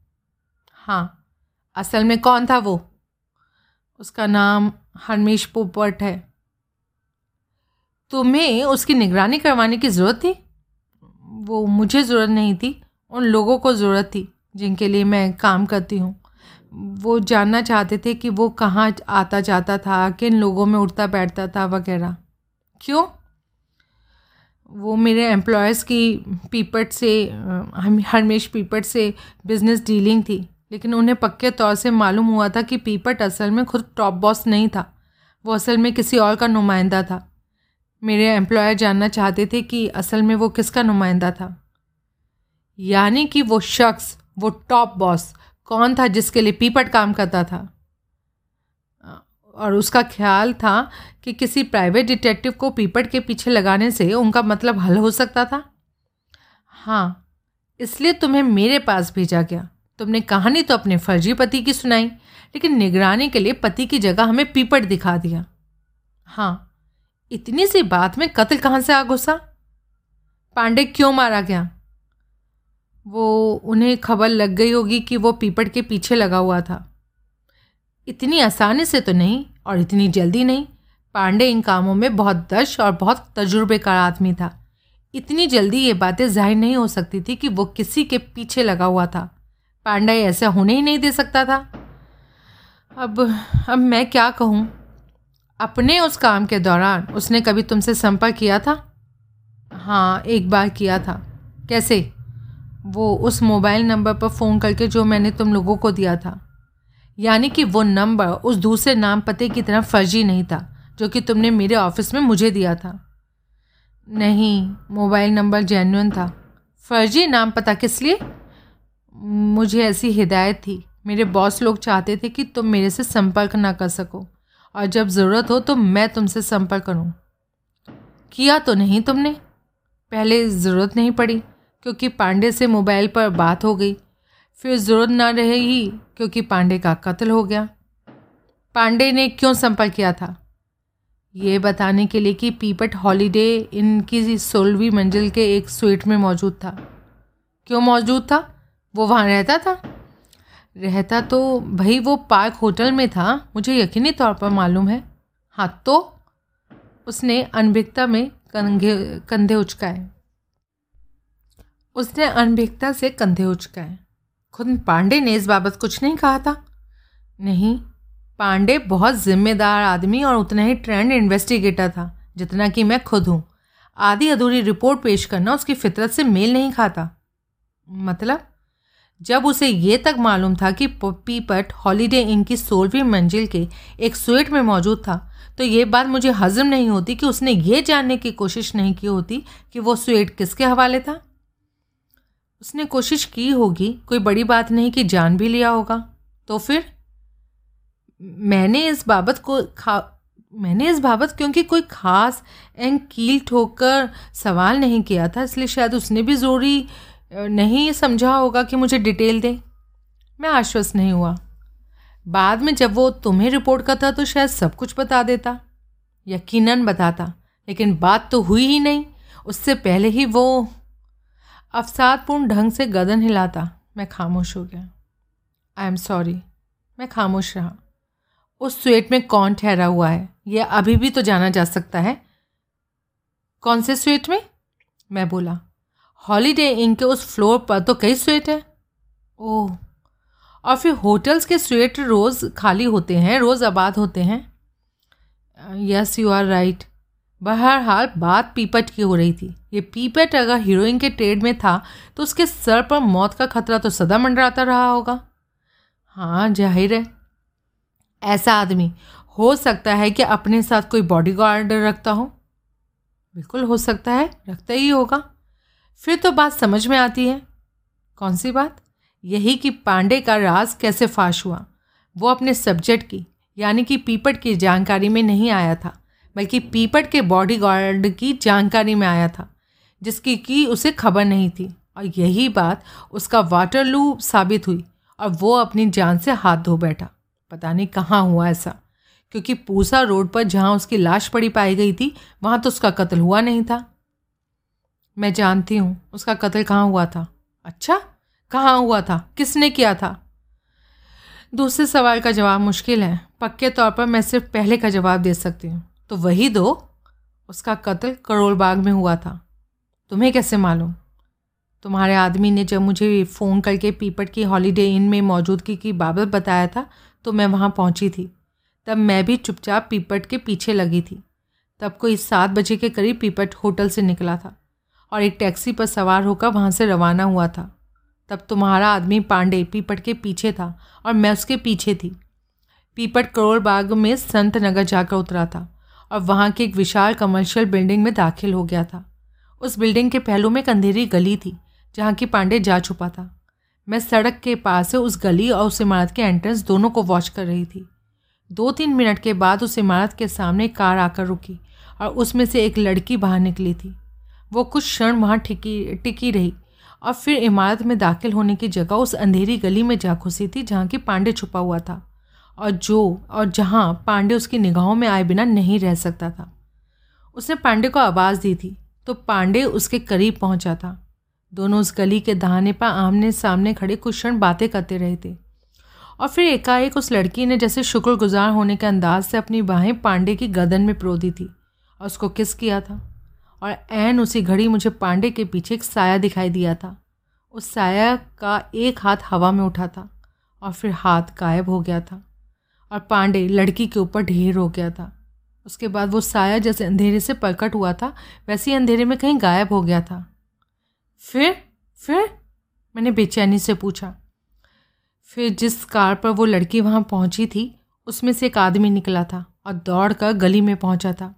Speaker 1: हाँ असल में कौन था वो? उसका नाम हरमेश पोपट है। तुम्हें उसकी निगरानी करवाने की ज़रूरत थी? वो मुझे ज़रूरत नहीं थी, उन लोगों को ज़रूरत थी जिनके लिए मैं काम करती हूँ। वो जानना चाहते थे कि वो कहाँ आता जाता था, किन लोगों में उठता बैठता था वगैरह। क्यों? वो मेरे एम्प्लॉयज़ की पीपट से हरमेश पीपट से बिज़नेस डीलिंग थी। लेकिन उन्हें पक्के तौर से मालूम हुआ था कि पीपट असल में खुद टॉप बॉस नहीं था। वो असल में किसी और का नुमाइंदा था। मेरे एम्प्लॉयर जानना चाहते थे कि असल में वो किसका नुमाइंदा था। यानी कि वो शख्स, वो टॉप बॉस, कौन था जिसके लिए पीपट काम करता था। और उसका ख्याल था कि किसी प्राइवेट डिटेक्टिव को पीपट के पीछे लगाने से उनका मतलब हल हो सकता था। हाँ इसलिए तुम्हें मेरे पास भेजा गया। तुमने कहानी तो अपने फर्जी पति की सुनाई, लेकिन निगरानी के लिए पति की जगह हमें पीपट दिखा दिया। हाँ इतनी सी बात में कत्ल कहाँ से आ घुसा? पांडे क्यों मारा गया? वो, उन्हें खबर लग गई होगी कि वो पीपट के पीछे लगा हुआ था। इतनी आसानी से तो नहीं, और इतनी जल्दी नहीं, पांडे इन कामों में बहुत दश और बहुत तजुर्बेकार आदमी था। इतनी जल्दी ये बातें ज़ाहिर नहीं हो सकती थी कि वो किसी के पीछे लगा हुआ था। पांडे ऐसा होने ही नहीं दे सकता था। अब अब मैं क्या कहूँ? अपने उस काम के दौरान उसने कभी तुमसे संपर्क किया था? हाँ एक बार किया था। कैसे? वो उस मोबाइल नंबर पर फ़ोन करके जो मैंने तुम लोगों को दिया था। यानी कि वो नंबर उस दूसरे नाम पते की तरह फर्जी नहीं था, जो कि तुमने मेरे ऑफ़िस में मुझे दिया था। नहीं, मोबाइल नंबर जेन्युन था। फर्जी नाम पता किस लिए? मुझे ऐसी हिदायत थी। मेरे बॉस लोग चाहते थे कि तुम मेरे से संपर्क ना कर सको। और जब ज़रूरत हो तो मैं तुमसे संपर्क करूँ। किया तो नहीं तुमने? पहले ज़रूरत नहीं पड़ी, क्योंकि पांडे से मोबाइल पर बात हो गई। फिर ज़रूरत ना रहेगी क्योंकि पांडे का कत्ल हो गया। पांडे ने क्यों संपर्क किया था? ये बताने के लिए कि पीपट हॉलीडे इनकी सोलहवीं मंजिल के एक स्वीट में मौजूद था। क्यों मौजूद था? वो वहाँ रहता था? रहता तो भाई वो पार्क होटल में था, मुझे यकीनी तौर पर मालूम है। हाँ तो उसने अनभिकता में कंधे कंधे उचकाए। उसने अनभिकता से कंधे उचकाए। खुद पांडे ने इस बाबत कुछ नहीं कहा था? नहीं, पांडे बहुत जिम्मेदार आदमी और उतना ही ट्रेंड इन्वेस्टिगेटर था, जितना कि मैं खुद हूँ। आधी अधूरी रिपोर्ट पेश करना उसकी फितरत से मेल नहीं खाता। मतलब? जब उसे ये तक मालूम था कि पीपट हॉलीडे इन की सोलहवीं मंजिल के एक स्वीट में मौजूद था तो ये बात मुझे हजम नहीं होती कि उसने ये जानने की कोशिश नहीं की होती कि वो स्वीट किसके हवाले था। उसने कोशिश की होगी, कोई बड़ी बात नहीं कि जान भी लिया होगा। तो फिर? मैंने इस बाबत को खा, मैंने इस बाबत क्योंकि कोई ख़ास एंड कील ठोकर सवाल नहीं किया था, इसलिए शायद उसने भी ज़रूरी नहीं समझा होगा कि मुझे डिटेल दे। मैं आश्वस्त नहीं हुआ। बाद में जब वो तुम्हें रिपोर्ट करता तो शायद सब कुछ बता देता, यकीनन बताता, लेकिन बात तो हुई ही नहीं। उससे पहले ही वो अवसादपूर्ण ढंग से गदन हिलाता, मैं खामोश हो गया। आई एम सॉरी मैं खामोश रहा। उस स्वेट में कौन ठहरा हुआ है? यह अभी भी तो जाना जा सकता है। कौन से स्वेट में? मैं बोला हॉलीडे इन के उस फ्लोर पर तो कई स्वेट हैं। ओह। और फिर होटल्स के स्वेट रोज़ खाली होते हैं, रोज़ आबाद होते हैं। यस यू आर राइट बहरहाल बात पीपट की हो रही थी। ये पीपट अगर हीरोइन के ट्रेड में था तो उसके सर पर मौत का खतरा तो सदा मंडराता रहा होगा। हाँ ज़ाहिर है। ऐसा आदमी, हो सकता है कि अपने साथ कोई बॉडीगार्ड रखता हो। बिल्कुल हो सकता है, रखता ही होगा। फिर तो बात समझ में आती है। कौन सी बात? यही कि पांडे का राज कैसे फाश हुआ। वो अपने सब्जेक्ट की, यानी कि पीपट की जानकारी में नहीं आया था, बल्कि पीपट के बॉडीगार्ड की जानकारी में आया था, जिसकी की उसे खबर नहीं थी। और यही बात उसका वाटरलू साबित हुई, और वो अपनी जान से हाथ धो बैठा। पता नहीं कहाँ हुआ ऐसा, क्योंकि पूसा रोड पर जहाँ उसकी लाश पड़ी पाई गई थी, वहाँ तो उसका कत्ल हुआ नहीं था। मैं जानती हूँ, उसका कत्ल कहाँ हुआ था। अच्छा कहाँ हुआ था? किसने किया था? दूसरे सवाल का जवाब मुश्किल है। पक्के तौर पर मैं सिर्फ़ पहले का जवाब दे सकती हूँ। तो वही दो, उसका कत्ल करोल बाग में हुआ था। तुम्हें कैसे मालूम? तुम्हारे आदमी ने जब मुझे फ़ोन करके पीपट की हॉलीडे इन में मौजूदगी की बाबत बताया था तो मैं वहाँ पहुँची थी। तब मैं भी चुपचाप पीपट के पीछे लगी थी। तब कोई सात बजे के करीब पीपट होटल से निकला था। और एक टैक्सी पर सवार होकर वहाँ से रवाना हुआ था। तब तुम्हारा आदमी पांडे पीपट के पीछे था और मैं उसके पीछे थी। पीपट करोड़ बाग में संत नगर जाकर उतरा था और वहाँ की एक विशाल कमर्शियल बिल्डिंग में दाखिल हो गया था। उस बिल्डिंग के पहलू में एक अंधेरी गली थी, जहाँ की पांडे जा छुपा था। मैं सड़क के पास से उस गली और उस इमारत के एंट्रेंस दोनों को वॉच कर रही थी। दो तीन मिनट के बाद उस इमारत के सामने कार आकर रुकी और उसमें से एक लड़की बाहर निकली थी। वो कुछ क्षण वहाँ टिकी टिकी रही और फिर इमारत में दाखिल होने की जगह उस अंधेरी गली में जा घुसी थी जहाँ की पांडे छुपा हुआ था और जो और जहाँ पांडे उसकी निगाहों में आए बिना नहीं रह सकता था। उसने पांडे को आवाज़ दी थी तो पांडे उसके करीब पहुँचा था। दोनों उस गली के दहाने पर आमने सामने खड़े कुछ क्षण बातें करते रहे थे और फिर एकाएक उस लड़की ने जैसे शुक्रगुजार होने के अंदाज से अपनी बाहें पांडे की गर्दन में प्रो दी थी और उसको किस किया था। और एन उसी घड़ी मुझे पांडे के पीछे एक साया दिखाई दिया था। उस साया का एक हाथ हवा में उठा था और फिर हाथ गायब हो गया था और पांडे लड़की के ऊपर ढेर हो गया था। उसके बाद वो साया जैसे अंधेरे से प्रकट हुआ था, वैसे ही अंधेरे में कहीं गायब हो गया था। फिर फिर? मैंने बेचैनी से पूछा। फिर जिस कार पर वो लड़की वहाँ पहुँची थी, उसमें से एक आदमी निकला था और दौड़ कर गली में पहुँचा था।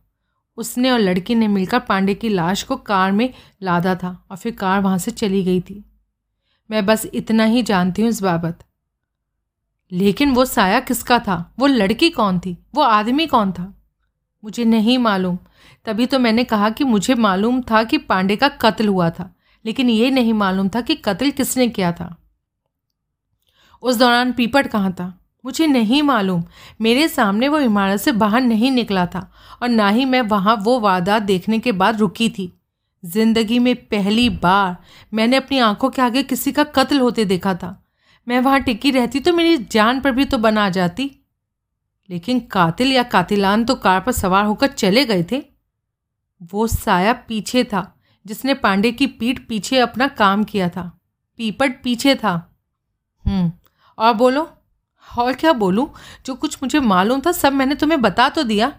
Speaker 1: उसने और लड़की ने मिलकर पांडे की लाश को कार में लादा था और फिर कार वहाँ से चली गई थी। मैं बस इतना ही जानती हूँ इस बाबत। लेकिन वो साया किसका था? वो लड़की कौन थी? वो आदमी कौन था? मुझे नहीं मालूम। तभी तो मैंने कहा कि मुझे मालूम था कि पांडे का कत्ल हुआ था, लेकिन ये नहीं मालूम था कि कत्ल किसने किया था। उस दौरान पीपट कहाँ था? मुझे नहीं मालूम। मेरे सामने वो इमारत से बाहर नहीं निकला था और ना ही मैं वहाँ वो वारदात देखने के बाद रुकी थी। ज़िंदगी में पहली बार मैंने अपनी आँखों के आगे किसी का कत्ल होते देखा था। मैं वहाँ टिकी रहती तो मेरी जान पर भी तो बना जाती। लेकिन कातिल या कातिलान तो कार पर सवार होकर चले गए थे। वो साया पीछे था, जिसने पांडे की पीठ पीछे अपना काम किया था। पीपट पीछे था। हम्म और बोलो? और क्या बोलूँ? जो कुछ मुझे मालूम था, सब मैंने तुम्हें बता तो दिया।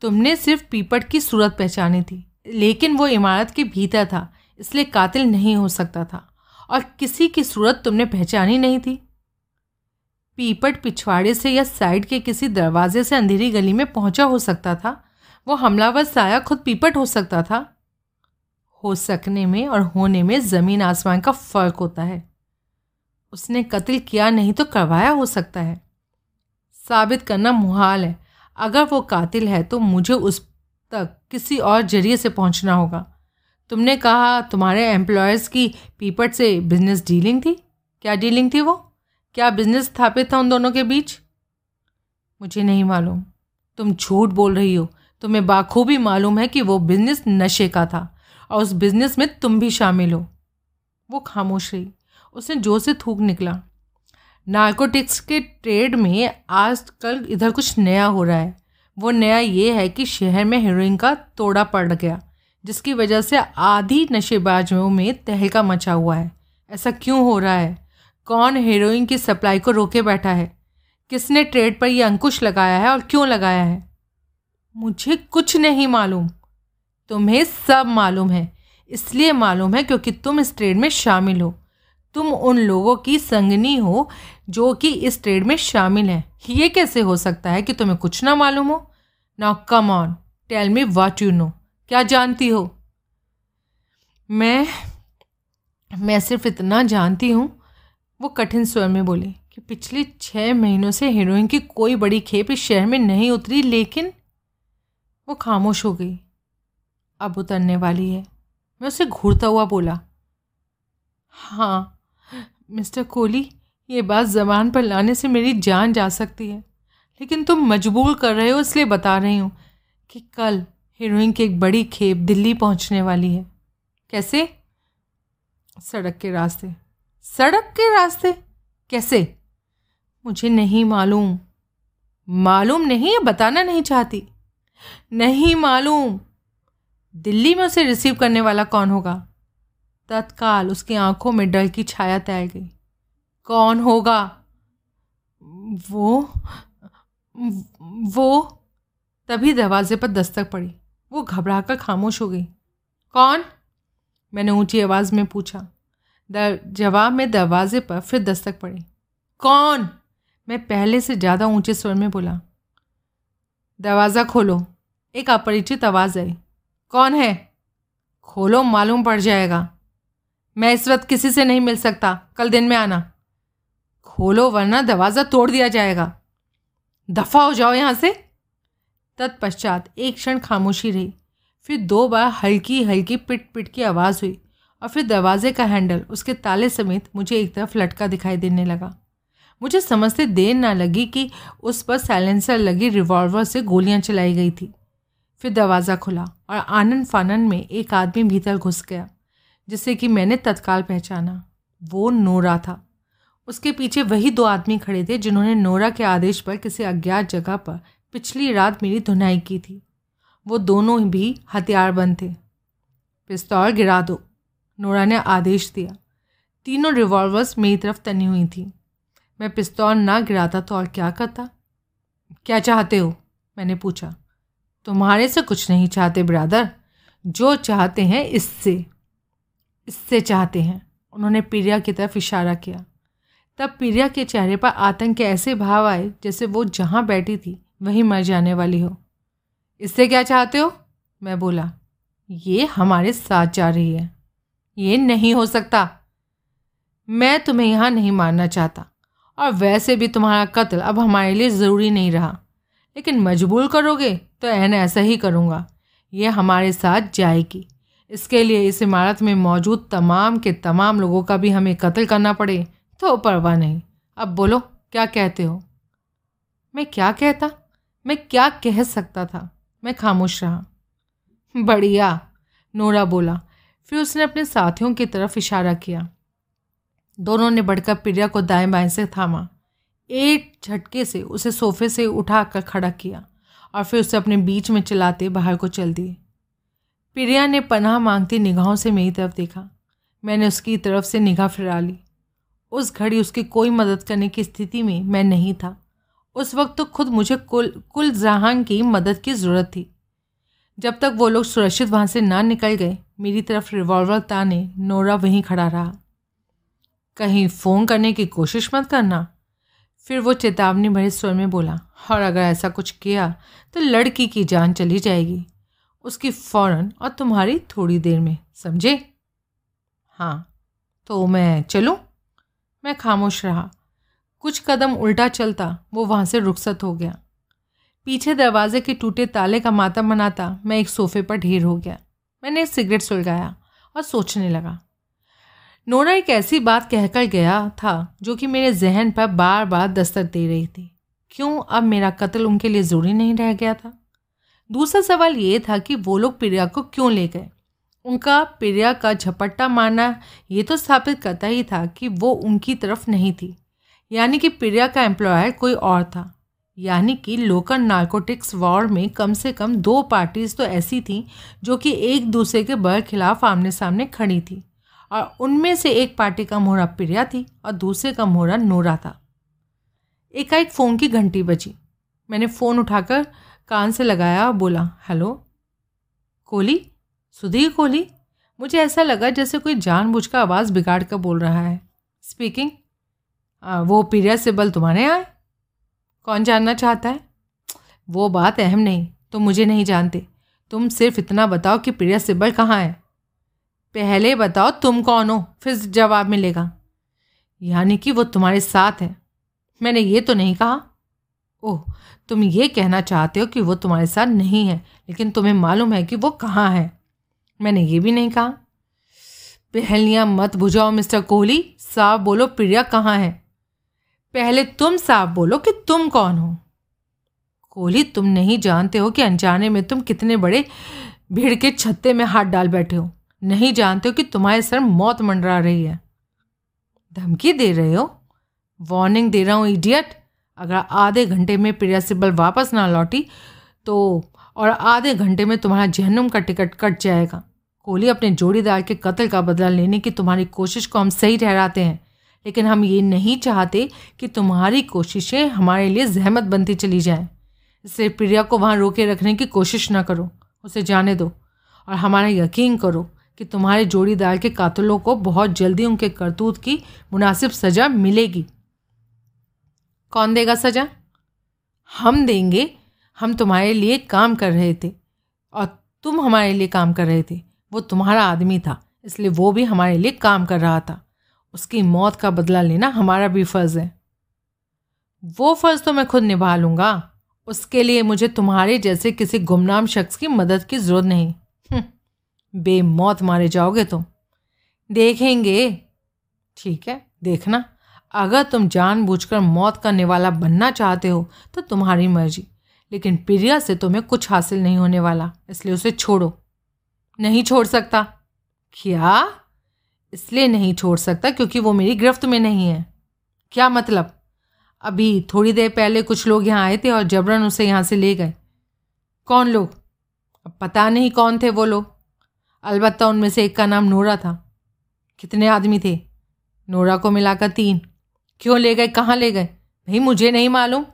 Speaker 1: तुमने सिर्फ़ पीपट की सूरत पहचानी थी, लेकिन वो इमारत के भीतर था, इसलिए कातिल नहीं हो सकता था। और किसी की सूरत तुमने पहचानी नहीं थी। पीपट पिछवाड़े से या साइड के किसी दरवाजे से अंधेरी गली में पहुँचा हो सकता था। वो हमलावर साया खुद पीपट हो सकता था। हो सकने में और होने में ज़मीन आसमान का फ़र्क होता है। उसने कत्ल किया नहीं तो करवाया हो सकता है। साबित करना मुहाल है। अगर वो कातिल है तो मुझे उस तक किसी और ज़रिए से पहुँचना होगा। तुमने कहा तुम्हारे एम्प्लॉयज़ की पीपट से बिज़नेस डीलिंग थी? क्या डीलिंग थी वो? क्या बिज़नेस स्थापित था उन दोनों के बीच? मुझे नहीं मालूम। तुम झूठ बोल रही हो। तुम्हें बाखूबी मालूम है कि वो बिज़नेस नशे का था और उस बिज़नेस में तुम भी शामिल हो। वो खामोश रही। उसने ज़ोर से थूक निकला। नार्कोटिक्स के ट्रेड में आजकल इधर कुछ नया हो रहा है। वो नया ये है कि शहर में हीरोइन का तोड़ा पड़ गया, जिसकी वजह से आधी नशेबाजों में तहलका मचा हुआ है। ऐसा क्यों हो रहा है? कौन हीरोइन की सप्लाई को रोके बैठा है? किसने ट्रेड पर यह अंकुश लगाया है और क्यों लगाया है? मुझे कुछ नहीं मालूम। तुम्हें सब मालूम है, इसलिए मालूम है क्योंकि तुम इस ट्रेड में शामिल हो। तुम उन लोगों की संगनी हो जो कि इस ट्रेड में शामिल हैं। ये कैसे हो सकता है कि तुम्हें कुछ ना मालूम हो? Now come on tell me what you know क्या जानती हो? मैं मैं सिर्फ़ इतना जानती हूँ, वो कठिन स्वर में बोली, कि पिछले छः महीनों से हीरोइन की कोई बड़ी खेप इस शहर में नहीं उतरी, लेकिन वो खामोश हो गई। अब उतरने वाली है। मैं उसे घूरता हुआ बोला हाँ मिस्टर कोहली, ये बात ज़बान पर लाने से मेरी जान जा सकती है। लेकिन तुम मजबूर कर रहे हो, इसलिए बता रही हूँ कि कल हीरोइन की एक बड़ी खेप दिल्ली पहुँचने वाली है। कैसे? सड़क के रास्ते। सड़क के रास्ते? कैसे? मुझे नहीं मालूम। मालूम नहीं या बताना नहीं चाहती? नहीं मालूम। दिल्ली में उसे रिसीव करने वाला कौन होगा? तत्काल उसकी आँखों में डर की छाया तैर गई। कौन होगा? वो वो तभी दरवाजे पर दस्तक पड़ी। वो घबरा कर खामोश हो गई। कौन? मैंने ऊँची आवाज़ में पूछा। दर, जवाब में दरवाजे पर फिर दस्तक पड़ी। कौन? मैं पहले से ज़्यादा ऊँचे स्वर में बोला। दरवाज़ा खोलो। एक अपरिचित आवाज़ आई। कौन है? खोलो, मालूम पड़ जाएगा। मैं इस वक्त किसी से नहीं मिल सकता। कल दिन में आना। खोलो, वरना दरवाज़ा तोड़ दिया जाएगा। दफ़ा हो जाओ यहाँ से। तत्पश्चात एक क्षण खामोशी रही। फिर दो बार हल्की हल्की पिट पिट की आवाज़ हुई और फिर दरवाजे का हैंडल उसके ताले समेत मुझे एक तरफ़ लटका दिखाई देने लगा। मुझे समझते देर ना लगी कि उस पर साइलेंसर लगी रिवॉल्वर से गोलियाँ चलाई गई थी। फिर दरवाज़ा खुला और आनंद फानन में एक आदमी भीतर घुस गया। जिसे कि मैंने तत्काल पहचाना। वो नोरा था। उसके पीछे वही दो आदमी खड़े थे जिन्होंने नोरा के आदेश पर किसी अज्ञात जगह पर पिछली रात मेरी धुनाई की थी। वो दोनों भी हथियारबंद थे। पिस्तौल गिरा दो, नोरा ने आदेश दिया। तीनों रिवॉल्वर्स मेरी तरफ़ तनी हुई थी। मैं पिस्तौल ना गिराता तो और क्या करता? क्या चाहते हो? मैंने पूछा। तुम्हारे से कुछ नहीं चाहते ब्रादर जो चाहते हैं इससे। इससे चाहते हैं। उन्होंने प्रिया की तरफ़ इशारा किया। तब प्रिया के चेहरे पर आतंक के ऐसे भाव आए जैसे वो जहाँ बैठी थी, वहीं मर जाने वाली हो। इससे क्या चाहते हो? मैं बोला, ये हमारे साथ जा रही है। ये नहीं हो सकता। मैं तुम्हें यहाँ नहीं मारना चाहता। और वैसे भी तुम्हारा कत्ल अब हमारे लिए ज़रूरी नहीं रहा। लेकिन मजबूर करोगे तो एन ऐसा ही करूँगा। ये हमारे साथ जाएगी। इसके लिए इस इमारत में मौजूद तमाम के तमाम लोगों का भी हमें कत्ल करना पड़े तो परवाह नहीं। अब बोलो, क्या कहते हो? मैं क्या कहता? मैं क्या कह सकता था? मैं खामोश रहा। बढ़िया, नोरा बोला। फिर उसने अपने साथियों की तरफ़ इशारा किया। दोनों ने बढ़कर प्रिया को दाएँ बाएँ से थामा। एक झटके से उसे सोफे से उठाकर खड़ा किया और फिर उसे अपने बीच में चलाते बाहर को चल दिए। प्रिया ने पनाह मांगती निगाहों से मेरी तरफ़ देखा। मैंने उसकी तरफ़ से निगाह फिरा ली। उस घड़ी उसकी कोई मदद करने की स्थिति में मैं नहीं था। उस वक्त तो खुद मुझे कुल कुल जहाँ की मदद की ज़रूरत थी। जब तक वो लोग सुरक्षित वहाँ से ना निकल गए, मेरी तरफ़ रिवॉल्वर ताने नोरा वहीं खड़ा रहा। कहीं फ़ोन करने की कोशिश मत करना। फिर वो चेतावनी भरे स्वर में बोला, और अगर ऐसा कुछ किया तो लड़की की जान चली जाएगी। उसकी फ़ौरन और तुम्हारी थोड़ी देर में, समझे? हाँ तो मैं चलूँ? मैं खामोश रहा। कुछ कदम उल्टा चलता, वो वहाँ से रुखसत हो गया। पीछे दरवाजे के टूटे ताले का मातम मनाता, मैं एक सोफे पर ढेर हो गया। मैंने सिगरेट सुलगाया और सोचने लगा। नोरा एक ऐसी बात कहकर गया था, जो कि मेरे जहन पर बार बार दस्तक दे रही थी। क्यों अब मेरा कत्ल उनके लिए ज़रूरी नहीं रह गया था? दूसरा सवाल ये था कि वो लोग प्रिया को क्यों ले गए? उनका प्रिया का झपट्टा मारना ये तो स्थापित करता ही था कि वो उनकी तरफ़ नहीं थी। यानी कि प्रिया का एम्प्लॉयर कोई और था। यानी कि लोकल नार्कोटिक्स वॉर में कम से कम दो पार्टीज़ तो ऐसी थीं जो कि एक दूसरे के बर खिलाफ आमने सामने खड़ी थी। और उनमें से एक पार्टी का मोहरा प्रिया थी और दूसरे का मोहरा नोरा था। एकाएक फ़ोन की घंटी बजी। मैंने फ़ोन उठाकर कान से लगाया और बोला, हेलो, कोहली? सुधीर कोहली? मुझे ऐसा लगा जैसे कोई जानबूझकर आवाज़ बिगाड़ कर बोल रहा है। स्पीकिंग वो प्रिया से बल तुम्हारे आए कौन जानना चाहता है? वो बात अहम नहीं, तुम मुझे नहीं जानते। तुम सिर्फ़ इतना बताओ कि प्रिया सिब्बल कहाँ है। पहले बताओ तुम कौन हो, फिर जवाब मिलेगा। यानी कि वो तुम्हारे साथ है। मैंने ये तो नहीं कहा। ओह तुम ये कहना चाहते हो कि वो तुम्हारे साथ नहीं है, लेकिन तुम्हें मालूम है कि वो कहाँ है। मैंने ये भी नहीं कहा। पहलियाँ मत बुझाओ, मिस्टर कोहली। साफ़ बोलो, प्रिया कहाँ है? पहले तुम साफ़ बोलो कि तुम कौन हो। कोहली, तुम नहीं जानते हो कि अनजाने में तुम कितने बड़े भीड़ के छत्ते में हाथ डाल बैठे हो। नहीं जानते हो कि तुम्हारे सर मौत मंडरा रही है। धमकी दे रहे हो? वार्निंग दे रहा हूँ, इडियट। अगर आधे घंटे में प्रिया सिब्बल वापस ना लौटी तो और आधे घंटे में तुम्हारा जहनुम का टिकट कट जाएगा। कोहली अपने जोड़ीदार के कत्ल का बदला लेने की तुम्हारी कोशिश को हम सही ठहराते हैं, लेकिन हम ये नहीं चाहते कि तुम्हारी कोशिशें हमारे लिए जहमत बनती चली जाएँ। इसलिए प्रिया को वहाँ रोके रखने की कोशिश ना करो, उसे जाने दो और हमारा यकीन करो कि तुम्हारे जोड़ीदार के कातलों को बहुत जल्दी उनके करतूत की मुनासिब सज़ा मिलेगी। कौन देगा सज़ा? हम देंगे। हम तुम्हारे लिए काम कर रहे थे और तुम हमारे लिए काम कर रहे थे। वो तुम्हारा आदमी था इसलिए वो भी हमारे लिए काम कर रहा था। उसकी मौत का बदला लेना हमारा भी फ़र्ज़ है। वो फ़र्ज़ तो मैं खुद निभा लूँगा। उसके लिए मुझे तुम्हारे जैसे किसी गुमनाम शख्स की मदद की ज़रूरत नहीं। हम्म, बेमौत मारे जाओगे तुम। देखेंगे। ठीक है देखना। अगर तुम जानबूझकर मौत का निवाला बनना चाहते हो तो तुम्हारी मर्ज़ी। लेकिन प्रिया से तुम्हें कुछ हासिल नहीं होने वाला, इसलिए उसे छोड़ो। नहीं छोड़ सकता। क्या? इसलिए नहीं छोड़ सकता क्योंकि वो मेरी गिरफ्त में नहीं है। क्या मतलब? अभी थोड़ी देर पहले कुछ लोग यहाँ आए थे और जबरन उसे यहाँ से ले गए। कौन लोग? अब पता नहीं कौन थे वो लोग। अलबत्ता उनमें से एक का नाम नोरा था। कितने आदमी थे? नोरा को मिलाकर तीन। क्यों ले गए? कहाँ ले गए? भाई मुझे नहीं मालूम।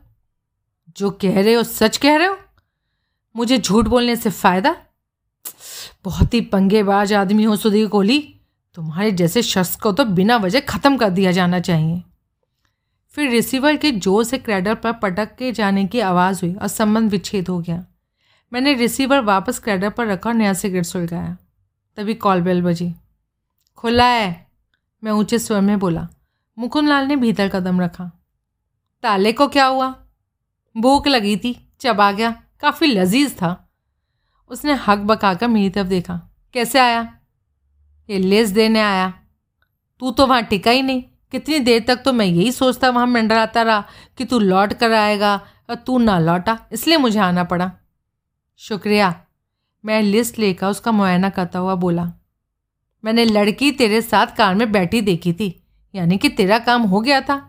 Speaker 1: जो कह रहे हो, सच कह रहे हो? मुझे झूठ बोलने से फ़ायदा? बहुत ही पंगेबाज आदमी हो, सुधीर कोहली। तुम्हारे जैसे शख्स को तो बिना वजह ख़त्म कर दिया जाना चाहिए। फिर रिसीवर के ज़ोर से क्रैडर पर पटक के जाने की आवाज़ हुई और संबंध विच्छेद हो गया। मैंने रिसीवर वापस क्रैडर पर रखा और नया सिगरेट सुलगाया। तभी कॉल बेल बजी। खुला है, मैं ऊँचे स्वर में बोला। मुकुंद लाल ने भीतर कदम रखा। ताले को क्या हुआ? भूख लगी थी, चबा गया, काफ़ी लजीज था। उसने हक बकाकर मेरी तरफ़ देखा। कैसे आया? ये लेस देने आया। तू तो वहाँ टिका ही नहीं। कितनी देर तक तो मैं यही सोचता वहाँ मंडराता रहा कि तू लौट कर आएगा और तू ना लौटा, इसलिए मुझे आना पड़ा। शुक्रिया। मैं लिस्ट लेकर उसका मुआयना करता हुआ बोला। मैंने लड़की तेरे साथ कार में बैठी देखी थी। यानी कि तेरा काम हो गया था।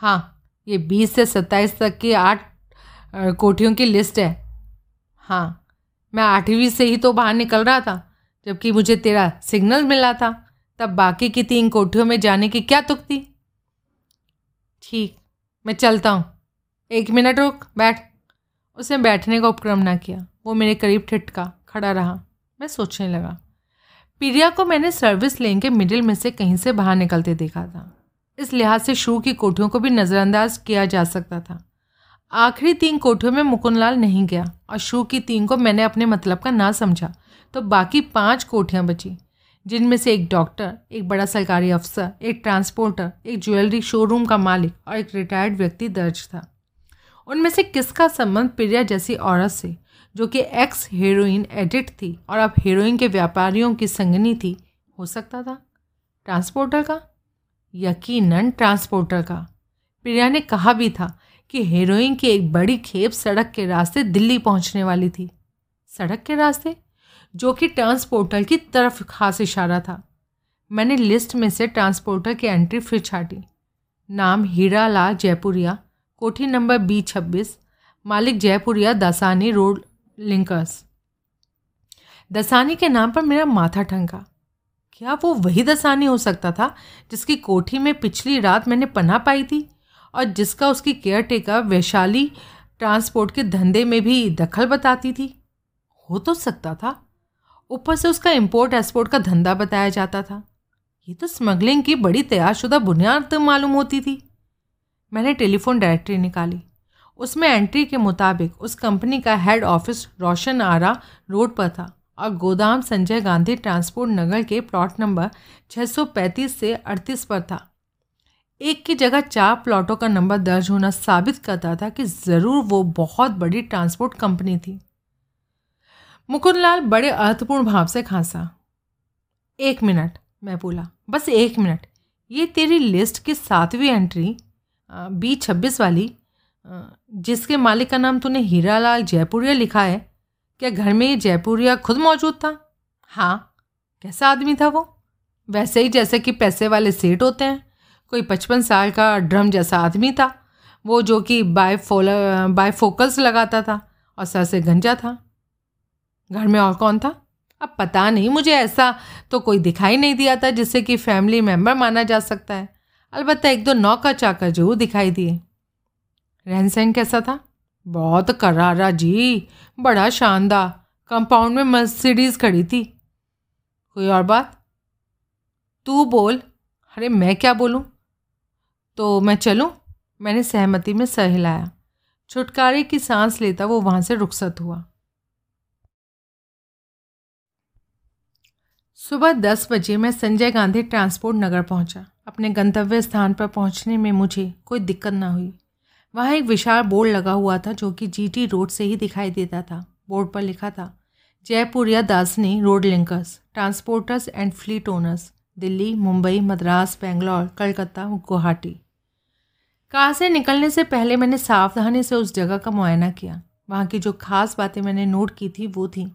Speaker 1: हाँ ये बीस से सत्ताईस तक की आठ कोठियों की लिस्ट है। हाँ मैं आठवीं से ही तो बाहर निकल रहा था, जबकि मुझे तेरा सिग्नल मिला था। तब बाकी की तीन कोठियों में जाने की क्या तुक थी? ठीक, मैं चलता हूँ। एक मिनट रुक, बैठ। उसने बैठने का उपक्रम ना किया। वो मेरे करीब ठिटका खड़ा रहा। मैं सोचने लगा। पीरिया को मैंने सर्विस लेन के मिडिल में से कहीं से बाहर निकलते देखा था। इस लिहाज से शू की कोठियों को भी नज़रअंदाज किया जा सकता था। आखिरी तीन कोठियों में मुकुंदलाल नहीं गया और शू की तीन को मैंने अपने मतलब का ना समझा तो बाकी पाँच कोठियाँ बची, जिनमें से एक डॉक्टर एक बड़ा सरकारी अफसर एक ट्रांसपोर्टर एक ज्वेलरी शोरूम का मालिक और एक रिटायर्ड व्यक्ति दर्ज था। उनमें से किसका संबंध प्रिया जैसी औरत से? जो कि एक्स हीरोइन एडिट थी और अब हीरोइन के व्यापारियों की संगनी थी, हो सकता था? ट्रांसपोर्टर का? यकीनन ट्रांसपोर्टर का। प्रिया ने कहा भी था कि हीरोइन की एक बड़ी खेप सड़क के रास्ते दिल्ली पहुँचने वाली थी। सड़क के रास्ते? जो कि ट्रांसपोर्टर की तरफ़ खास इशारा था। मैंने लिस्ट में से ट्रांसपोर्टर की एंट्री फिर छाटी। नाम हीरा लाल जयपुरिया, कोठी नंबर बी छब्बीस, मालिक जयपुरिया दासानी रोड लिंकर्स। दसानी के नाम पर मेरा माथा ठंका क्या वो वही दसानी हो सकता था जिसकी कोठी में पिछली रात मैंने पना पाई थी और जिसका उसकी केयर टेकर वैशाली ट्रांसपोर्ट के धंधे में भी दखल बताती थी? हो तो सकता था। ऊपर से उसका इम्पोर्ट एक्सपोर्ट का धंधा बताया जाता था। ये तो स्मगलिंग की बड़ी तैयारशुदा बुनियाद मालूम होती थी। मैंने टेलीफोन डायरेक्टरी निकाली। उसमें एंट्री के मुताबिक उस कंपनी का head office Roshan Ara road पर था और गोदाम संजय गांधी ट्रांसपोर्ट नगर के प्लॉट नंबर 635 से 38 पर था। एक की जगह चार प्लॉटों का नंबर दर्ज होना साबित करता था कि ज़रूर वो बहुत बड़ी ट्रांसपोर्ट कंपनी थी। मुकुंदलाल बड़े अर्थपूर्ण भाव से खांसा। एक मिनट, मैं बोला, बस एक मिनट, ये तेरी लिस्ट की सातवीं एंट्री बी छब्बीस वाली जिसके मालिक का नाम तूने हीरालाल जयपुरिया लिखा है, क्या घर में ये जयपुरिया खुद मौजूद था? हाँ कैसा आदमी था वो? वैसे ही जैसे कि पैसे वाले सेठ होते हैं, कोई पचपन साल का ड्रम जैसा आदमी था, वो जो कि बाय बाय फोकस लगाता था और सर से गंजा था। घर में और कौन था? अब पता नहीं, मुझे ऐसा तो कोई दिखाई नहीं दिया था जिससे कि फैमिली मेंबर माना जा सकता है। अलबत्त एक दो नौका चाकर ज़रूर दिखाई दिए। रहन सहन कैसा था? बहुत करारा जी। बड़ा शानदार। कंपाउंड में मर्सिडीज खड़ी थी। कोई और बात? तू बोल। अरे मैं क्या बोलूँ? तो मैं चलूँ? मैंने सहमति में सह हिलाया छुटकारे की सांस लेता वो वहाँ से रुखसत हुआ। सुबह दस बजे मैं संजय गांधी ट्रांसपोर्ट नगर पहुँचा। अपने गंतव्य स्थान पर पहुँचने में मुझे कोई दिक्कत ना हुई। वहाँ एक विशाल बोर्ड लगा हुआ था जो कि जीटी रोड से ही दिखाई देता था। बोर्ड पर लिखा था, जयपुर या Dasani road linkers, transporters and fleet owners, Delhi, Mumbai, Madras, Bangalore, Calcutta, Guwahati. Car से निकलने से पहले मैंने सावधानी से उस जगह का मुआयना किया। वहाँ की जो खास बातें मैंने नोट की थी वो थी,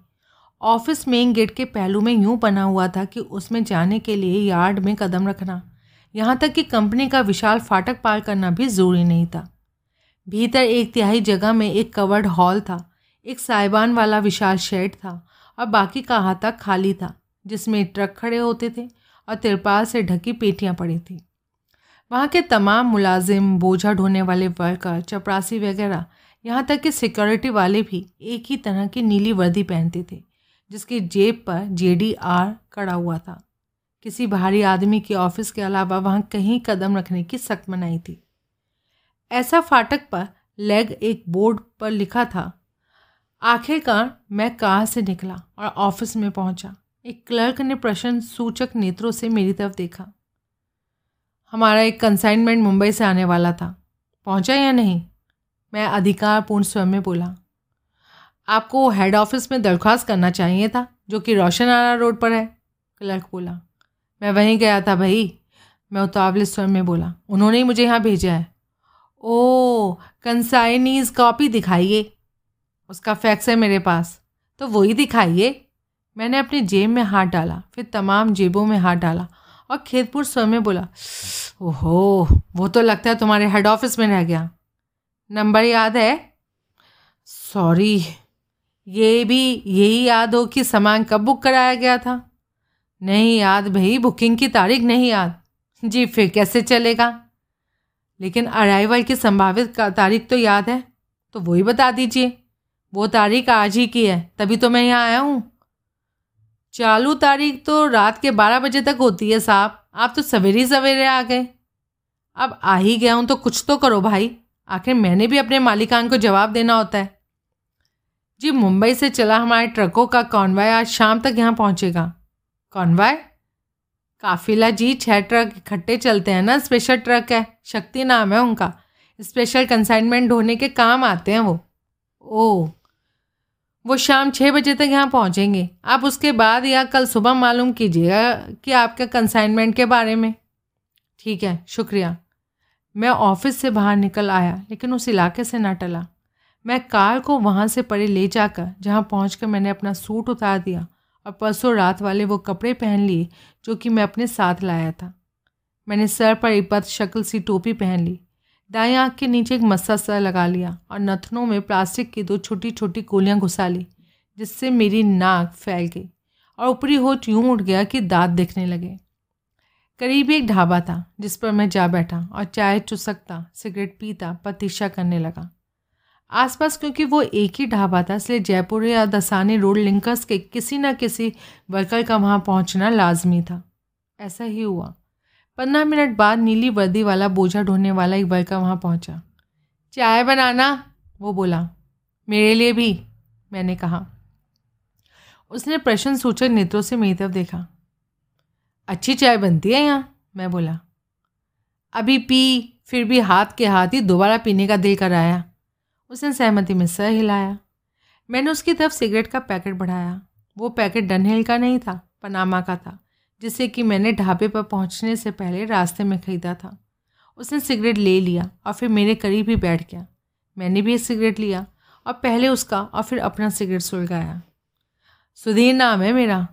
Speaker 1: ऑफ़िस मेन गेट के पहलू में यूँ बना हुआ था कि उसमें जाने के लिए यार्ड में कदम रखना। यहाँ तक कि कंपनी का विशाल फाटक पार करना भी ज़रूरी नहीं था। भीतर एक तिहाई जगह में एक कवर्ड हॉल था। एक साइबान वाला विशाल शेड था और बाकी का अहाता खाली था, जिसमें ट्रक खड़े होते थे और तिरपाल से ढकी पेटियाँ पड़ी थी। वहाँ के तमाम मुलाजिम, बोझा ढोने वाले वर्कर, चपरासी वगैरह, यहाँ तक कि सिक्योरिटी वाले भी एक ही तरह की नीली वर्दी पहनते थे, जिसकी जेब पर जे डी आर कड़ा हुआ था। किसी भारी आदमी के ऑफ़िस के अलावा वहाँ कहीं कदम रखने की सख्त मनाई थी। ऐसा फाटक पर लेग एक बोर्ड पर लिखा था। आखिरकार मैं कार से निकला और ऑफ़िस में पहुँचा। एक क्लर्क ने प्रश्न सूचक नेत्रों से मेरी तरफ़ देखा। हमारा एक कंसाइनमेंट मुंबई से आने वाला था। पहुँचा या नहीं? मैं अधिकारपूर्ण स्वयं में बोला। आपको हेड ऑफ़िस में दरख्वास्त करना चाहिए था, जो कि रोशन आरा रोड पर है, क्लर्क बोला। मैं वहीं गया था भाई, मैं उतावले स्वयं में बोला। उन्होंने ही मुझे यहाँ भेजा है। ओ कंसाइनीज कॉपी दिखाइए। उसका फैक्स है मेरे पास। तो वही दिखाइए। मैंने अपनी जेब में हाथ डाला, फिर तमाम जेबों में हाथ डाला और खेतपुर स्व में बोला, ओहो, वो तो लगता है तुम्हारे हेड ऑफ़िस में रह गया। नंबर याद है? सॉरी ये भी यही याद हो कि सामान कब बुक कराया गया था? नहीं याद भाई बुकिंग की तारीख नहीं याद। जी, फिर कैसे चलेगा? लेकिन अराइवल की संभावित तारीख तो याद है तो वही बता दीजिए। वो तारीख आज ही की है, तभी तो मैं यहाँ आया हूँ। चालू तारीख तो रात के बारह बजे तक होती है साहब। आप तो सवेरे सवेरे आ गए। अब आ ही गया हूँ तो कुछ तो करो भाई। आखिर मैंने भी अपने मालिकान को जवाब देना होता है। जी, मुंबई से चला हमारे ट्रकों का कॉन्वाय आज शाम तक यहाँ पहुँचेगा। कॉन्वाय काफिला जी छः ट्रक इकट्ठे चलते हैं ना स्पेशल ट्रक है, शक्ति नाम है उनका। स्पेशल कंसाइनमेंट ढोने के काम आते हैं वो। ओ, वो शाम छः बजे तक यहाँ पहुँचेंगे। आप उसके बाद या कल सुबह मालूम कीजिएगा कि आपके कंसाइनमेंट के बारे में। ठीक है, शुक्रिया। मैं ऑफ़िस से बाहर निकल आया, लेकिन उस इलाके से ना टला। मैं कार को वहाँ से परे ले जाकर, जहाँ पहुँच मैंने अपना सूट उतार दिया, और परसों रात वाले वो कपड़े पहन लिए जो कि मैं अपने साथ लाया था। मैंने सर पर एक इपत शक्ल सी टोपी पहन ली। दाएँ आँख के नीचे एक मस्सा सर लगा लिया और नथनों में प्लास्टिक की दो छोटी छोटी गोलियाँ घुसा ली, जिससे मेरी नाक फैल गई और ऊपरी होठ यूँ उठ गया कि दांत दिखने लगे। करीब एक ढाबा था, जिस पर मैं जा बैठा और चाय चुसकता, सिगरेट पीता प्रतीक्षा करने लगा। आसपास, क्योंकि वो एक ही ढाबा था, इसलिए जयपुर या दसानी रोड, लिंकर्स के किसी न किसी वर्कर का वहाँ पहुँचना लाजमी था। ऐसा ही हुआ। पंद्रह मिनट बाद नीली वर्दी वाला, बोझा ढोने वाला एक वर्कर वहाँ पहुँचा। चाय बनाना? वो बोला। मेरे लिए भी, मैंने कहा। उसने प्रश्न सूचक नेत्रों से मेरी तरफ़ देखा। अच्छी चाय बनती है यहाँ? मैं बोला। अभी पी, फिर भी हाथ के हाथ ही दोबारा पीने का दिल कर आया उसने सहमति में सर हिलाया। मैंने उसकी तरफ़ सिगरेट का पैकेट बढ़ाया। वो पैकेट डनहिल का नहीं था, पनामा का था जिसे कि मैंने ढाबे पर पहुँचने से पहले रास्ते में ख़रीदा था। उसने सिगरेट ले लिया और फिर मेरे करीब ही बैठ गया। मैंने भी एक सिगरेट लिया और पहले उसका और फिर अपना सिगरेट सुलगाया। सुधीर नाम है मेरा।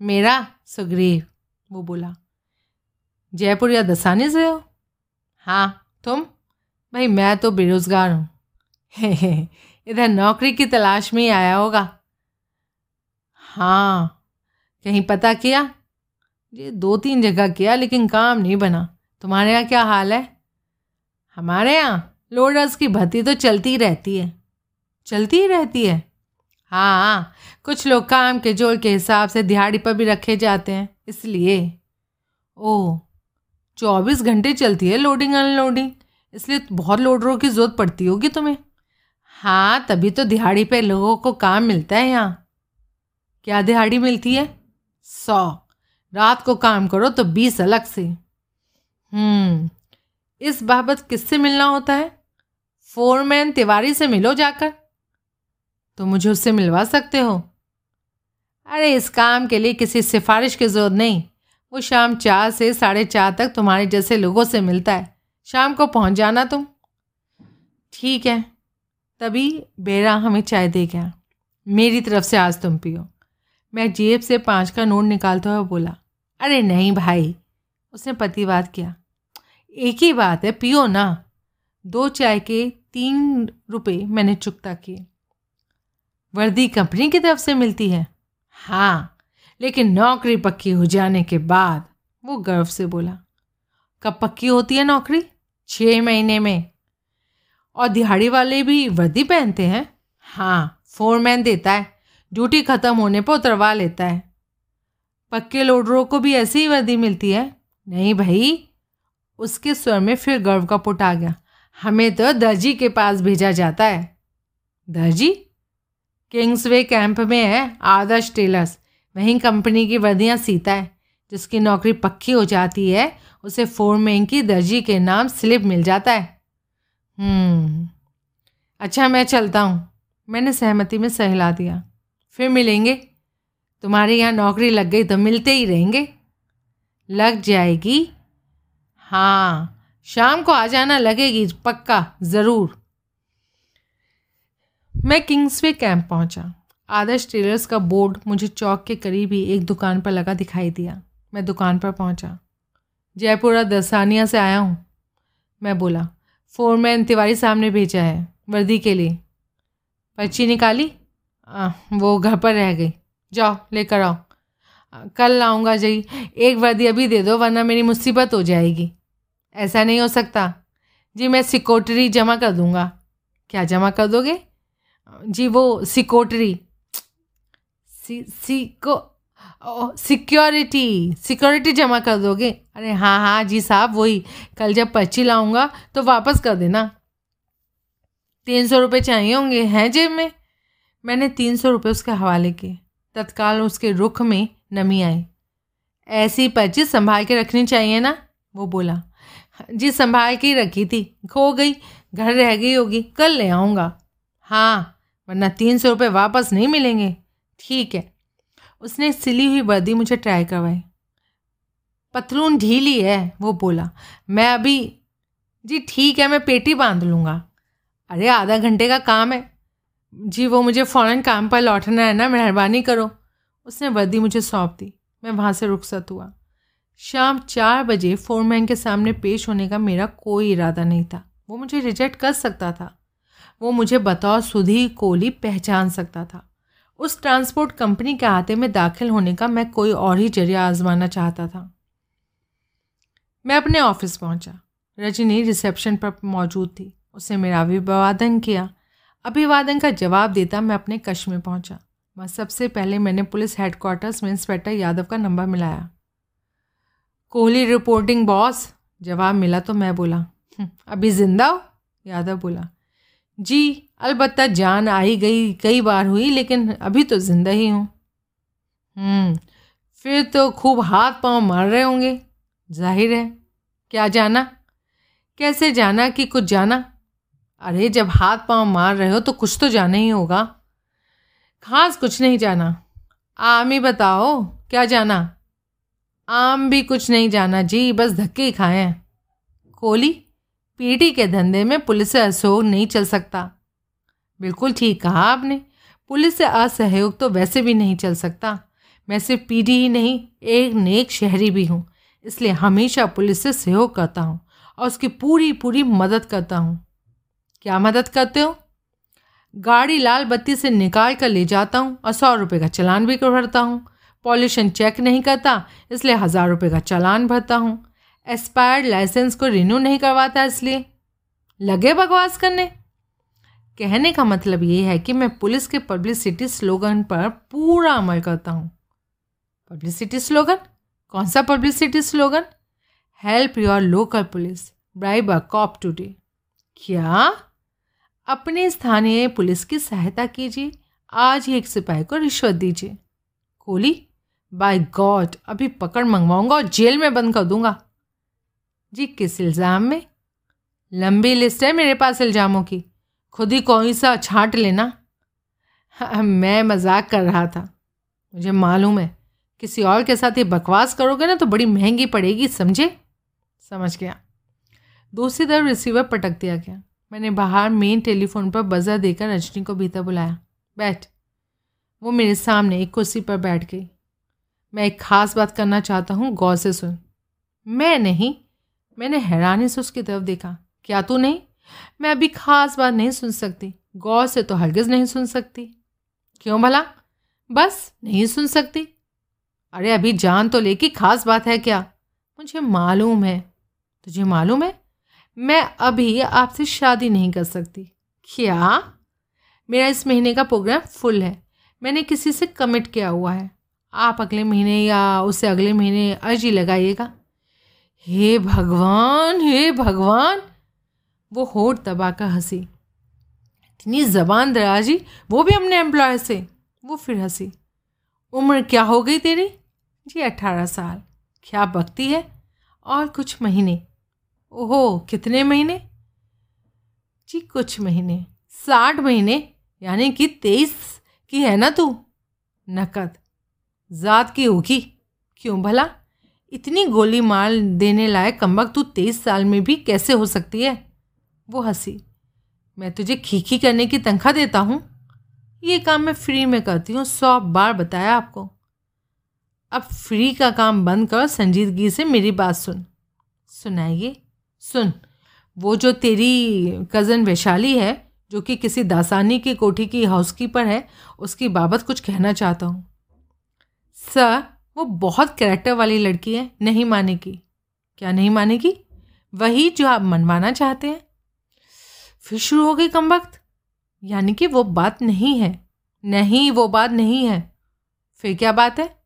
Speaker 1: मेरा? सुग्रीव, वो बोला। जयपुर या दसानी से हो? हाँ तुम? भाई, मैं तो बेरोज़गार हूँ। इधर नौकरी की तलाश में आया होगा। हाँ कहीं पता किया? ये दो तीन जगह किया, लेकिन काम नहीं बना। तुम्हारे यहाँ क्या हाल है? हमारे यहाँ लोडर्स की भर्ती तो चलती रहती है। चलती ही रहती है? हाँ कुछ लोग काम के ज़ोर के हिसाब से दिहाड़ी पर भी रखे जाते हैं, इसलिए। ओह चौबीस घंटे चलती है लोडिंग अनलोडिंग, इसलिए बहुत लोडरों की ज़रूरत पड़ती होगी तुम्हें। हाँ तभी तो दिहाड़ी पे लोगों को काम मिलता है यहाँ। क्या दिहाड़ी मिलती है? सौ। रात को काम करो तो बीस अलग से। हम्म इस बाबत किससे मिलना होता है? फोरमैन तिवारी से मिलो जाकर। तो मुझे उससे मिलवा सकते हो? अरे, इस काम के लिए किसी सिफारिश की ज़रूरत नहीं। वो शाम चार से साढ़े चार तक तुम्हारे जैसे लोगों से मिलता है। शाम को पहुँच जाना तुम। ठीक है। तभी बेरा हमें चाय दे गया। मेरी तरफ़ से आज तुम पियो। मैं जेब से पाँच का नोट निकालता हुआ बोला, अरे नहीं भाई। उसने प्रतिवाद किया। एक ही बात है, पियो ना। दो चाय के तीन रुपए मैंने चुकता किए। वर्दी कंपनी की तरफ़ से मिलती है? हाँ लेकिन नौकरी पक्की हो जाने के बाद, वो गर्व से बोला। कब पक्की होती है नौकरी? छः महीने में। और दिहाड़ी वाले भी वर्दी पहनते हैं? हाँ फोरमैन देता है। ड्यूटी ख़त्म होने पर उतरवा लेता है। पक्के लोडरों को भी ऐसी ही वर्दी मिलती है? नहीं भाई। उसके स्वर में फिर गर्व का पुट आ गया। हमें तो दर्जी के पास भेजा जाता है। दर्जी? किंग्सवे कैंप में है, आदर्श टेलर्स। वहीं कंपनी की वर्दियाँ सीता है। जिसकी नौकरी पक्की हो जाती है, उसे फोरमैन की दर्जी के नाम स्लिप मिल जाता है। अच्छा मैं चलता हूँ। मैंने सहमति में सहला दिया। फिर मिलेंगे। तुम्हारे यहाँ नौकरी लग गई तो मिलते ही रहेंगे। लग जाएगी। हाँ शाम को आ जाना लगेगी, पक्का, ज़रूर। मैं किंग्सवे कैंप पहुँचा। आदर्श टेलर्स का बोर्ड मुझे चौक के करीब ही एक दुकान पर लगा दिखाई दिया। मैं दुकान पर पहुँचा। जयपुरा दसानिया से आया हूँ। मैं बोला फोरमैन तिवारी साहब ने भेजा है वर्दी के लिए। पर्ची निकाली? आ, वो घर पर रह गई। जाओ लेकर आओ। कल लाऊँगा जी एक वर्दी अभी दे दो वरना मेरी मुसीबत हो जाएगी। ऐसा नहीं हो सकता। जी मैं सिकोटरी जमा कर दूँगा। क्या जमा कर दोगे? जी वो सिकोटरी। सी सिको सिक्योरिटी सिक्योरिटी जमा कर दोगे। अरे हाँ हाँ जी साहब, वही। कल जब पर्ची लाऊँगा तो वापस कर देना। तीन सौ रुपये चाहिए होंगे, हैं जेब में? मैंने तीन सौ रुपये उसके हवाले किए। तत्काल उसके रुख में नमी आई। ऐसी पर्ची संभाल के रखनी चाहिए ना? वो बोला। जी, संभाल के ही रखी थी। खो गई, घर रह गई होगी, कल ले आऊँगा। हाँ वरना तीन सौ रुपये वापस नहीं मिलेंगे। ठीक है उसने सिली हुई वर्दी मुझे ट्राई करवाई। पतलून ढीली है, वो बोला। मैं अभी, जी ठीक है, मैं पेटी बाँध लूँगा। अरे, आधा घंटे का काम है। जी, वो मुझे फ़ौरन काम पर लौटना है ना, मेहरबानी करो। उसने वर्दी मुझे सौंप दी। मैं वहाँ से रुखसत हुआ। शाम चार बजे फोरमैन के सामने पेश होने का मेरा कोई इरादा नहीं था। वो मुझे रिजेक्ट कर सकता था। वो मुझे बतौर सुधी कोहली पहचान सकता था। उस ट्रांसपोर्ट कंपनी के हाथे में दाखिल होने का मैं कोई और ही ज़रिया आजमाना चाहता था। मैं अपने ऑफ़िस पहुँचा। रजनी रिसेप्शन पर मौजूद थी। उसने मेरा अभिवादन किया। अभिवादन का जवाब देता मैं अपने कश में पहुँचा। वह सबसे पहले मैंने पुलिस हेडक्वार्टर्स में इंस्पेक्टर यादव का नंबर मिलाया। कोहली रिपोर्टिंग बॉस जवाब मिला तो मैं बोला हम्म, अभी ज़िंदा हो? यादव बोला जी अलबत्ता जान आई गई कई बार हुई लेकिन अभी तो ज़िंदा ही हूँ। हम्म, फिर तो खूब हाथ पाँव मार रहे होंगे। ज़ाहिर है। क्या जाना? कैसे जाना कि कुछ जाना? अरे जब हाथ पाँव मार रहे हो तो कुछ तो जाना ही होगा। खास कुछ नहीं जाना। आम ही बताओ क्या जाना? आम भी कुछ नहीं जाना। जी बस धक्के ही खाए हैं। कोहली? पीटी के धंधे में पुलिस से असहयोग नहीं चल सकता। बिल्कुल ठीक कहा आपने। पुलिस से असहयोग तो वैसे भी नहीं चल सकता। मैं सिर्फ़ पीढ़ी ही नहीं, एक नेक शहरी भी हूँ, इसलिए हमेशा पुलिस से सहयोग करता हूँ और उसकी पूरी पूरी मदद करता हूँ। क्या मदद करते हो? गाड़ी लाल बत्ती से निकाल कर ले जाता हूँ और सौ रुपये का चलान भी भरता हूँ। पॉल्यूशन चेक नहीं करता, इसलिए हज़ार रुपये का चलान भरता हूँ। एक्सपायर्ड लाइसेंस को रिन्यू नहीं करवाता इसलिए? लगे बकवास करने? कहने का मतलब ये है कि मैं पुलिस के पब्लिसिटी स्लोगन पर पूरा अमल करता हूँ। पब्लिसिटी स्लोगन कौन सा publicity slogan help your local police bribe a cop today क्या? अपने स्थानीय पुलिस की सहायता कीजिए। आज ही एक सिपाही को रिश्वत दीजिए। कोली बाय गॉड अभी पकड़ मंगवाऊँगा और जेल में बंद कर दूँगा। जी किस इल्ज़ाम में? लंबी लिस्ट है मेरे पास इल्ज़ामों की। खुद ही कोई सा छांट लेना। हाँ, मैं मज़ाक कर रहा था। मुझे मालूम है किसी और के साथ ये बकवास करोगे ना तो बड़ी महँगी पड़ेगी समझे? समझ गया। दूसरी तरफ़ रिसीवर पटक दिया गया। मैंने बाहर मेन टेलीफोन पर बजर देकर रजनी को भीतर बुलाया। बैठ। वो मेरे सामने एक कुर्सी पर बैठ गई। मैं एक ख़ास बात करना चाहता हूँ गौर से सुन। मैं नहीं। मैंने हैरानी से उसकी तरफ़ देखा। क्या तू नहीं? मैं अभी ख़ास बात नहीं सुन सकती। गौर से तो हरगिज़ नहीं सुन सकती। क्यों भला? बस नहीं सुन सकती। अरे अभी जान तो ले कि खास बात है क्या? मुझे मालूम है। तुझे मालूम है? मैं अभी आपसे शादी नहीं कर सकती। क्या? मेरा इस महीने का प्रोग्राम फुल है। मैंने किसी से कमिट किया हुआ है। आप अगले महीने या उससे अगले महीने अर्जी लगाइएगा। हे भगवान हे भगवान। वो होठ दबाकर हँसी। इतनी जबान दराजी, वो भी अपने एम्प्लॉय से, वो फिर हँसी। उम्र क्या हो गई तेरी? जी अट्ठारह साल। क्या बकती है? और कुछ महीने। ओहो, कितने महीने? जी कुछ महीने। साठ महीने, यानी कि तेईस की है ना तू? नकद। ज़ात की होगी। क्यों भला? इतनी गोली मार देने लायक कमबक तू तेईस साल में भी कैसे हो सकती है? वो हँसी। मैं तुझे खीखी करने की तनख्वाह देता हूँ। ये काम मैं फ्री में करती हूँ, सौ बार बताया आपको। अब फ्री का काम बंद कर संजीदगी से मेरी बात सुन। सुनाइए। सुन, वो जो तेरी कज़न वैशाली है, जो कि किसी दासानी की कोठी की हाउसकीपर है, उसकी बाबत कुछ कहना चाहता हूँ। सर वो बहुत कैरेक्टर वाली लड़की है, नहीं मानेगी। क्या नहीं मानेगी? वही जो आप मनवाना चाहते हैं। फिर शुरू हो गई कम वक्त। यानी कि वो बात नहीं है। नहीं, वो बात नहीं है। फिर क्या बात है?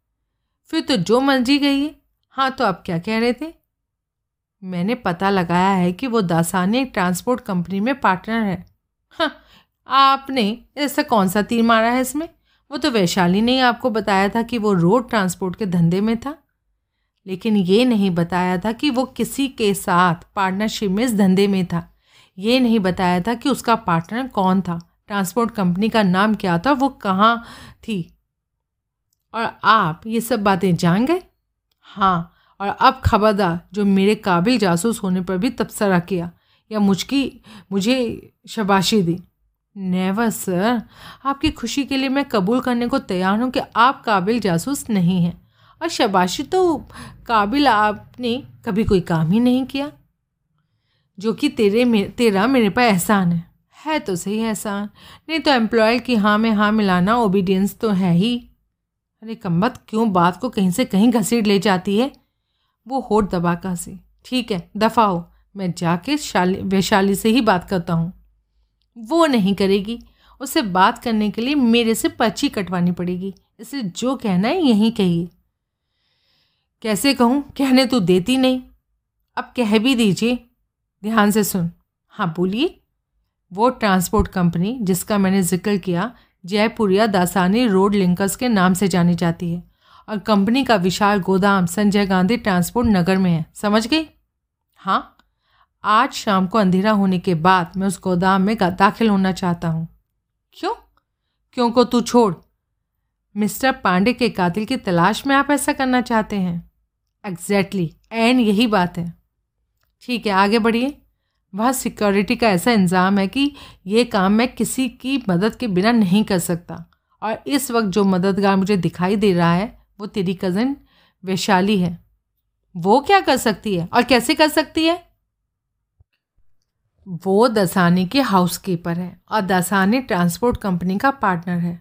Speaker 1: फिर तो जो मर्ज़ी गई है हाँ तो आप क्या कह रहे थे? मैंने पता लगाया है कि वो दासानी एक ट्रांसपोर्ट कंपनी में पार्टनर है। हाँ आपने ऐसा कौन सा तीर मारा है इसमें? वो तो वैशाली ने ही आपको बताया था कि वो रोड ट्रांसपोर्ट के धंधे में था। लेकिन ये नहीं बताया था कि वो किसी के साथ पार्टनरशिप में इस धंधे में था। ये नहीं बताया था कि उसका पार्टनर कौन था, ट्रांसपोर्ट कंपनी का नाम क्या था, वो कहाँ थी। और आप ये सब बातें जान गए? हाँ और अब खबरदार जो मेरे काबिल जासूस होने पर भी तबसरा किया, या मुझकी, मुझे शबाशी दी। नेवर सर आपकी खुशी के लिए मैं कबूल करने को तैयार हूँ कि आप काबिल जासूस नहीं हैं। और शबाशी तो काबिल आपने कभी कोई काम ही नहीं किया। जो कि तेरे में, तेरा मेरे पर एहसान है। है तो सही एहसान। नहीं तो एम्प्लॉय की हाँ में हाँ मिलाना ओबीडियंस तो है ही। अरे कम्बत, क्यों बात को कहीं से कहीं घसीट ले जाती है? वो होठ दबा का से ठीक है, दफ़ा हो। मैं जाके शाली, वैशाली से ही बात करता हूँ। वो नहीं करेगी। उसे बात करने के लिए मेरे से पर्ची कटवानी पड़ेगी। इसे जो कहना है यहीं कहिए। कैसे कहूँ? कहने तो देती नहीं। अब कह भी दीजिए। ध्यान से सुन। हाँ बोलिए। वो ट्रांसपोर्ट कंपनी जिसका मैंने ज़िक्र किया जयपुरिया दासानी रोड लिंकर्स के नाम से जानी जाती है और कंपनी का विशाल गोदाम संजय गांधी ट्रांसपोर्ट नगर में है। समझ गई? हाँ। आज शाम को अंधेरा होने के बाद मैं उस गोदाम में दाखिल होना चाहता हूँ। क्यों? क्यों को तू छोड़? मिस्टर पांडे के कातिल की तलाश में आप ऐसा करना चाहते हैं। एग्जैक्टली exactly, एंड यही बात है। ठीक है आगे बढ़िए। वहाँ सिक्योरिटी का ऐसा इंजाम है कि ये काम मैं किसी की मदद के बिना नहीं कर सकता। और इस वक्त जो मददगार मुझे दिखाई दे रहा है वो तेरी कज़न वैशाली है। वो क्या कर सकती है? और कैसे कर सकती है? वो दसानी के हाउसकीपर है और दसानी ट्रांसपोर्ट कंपनी का पार्टनर है।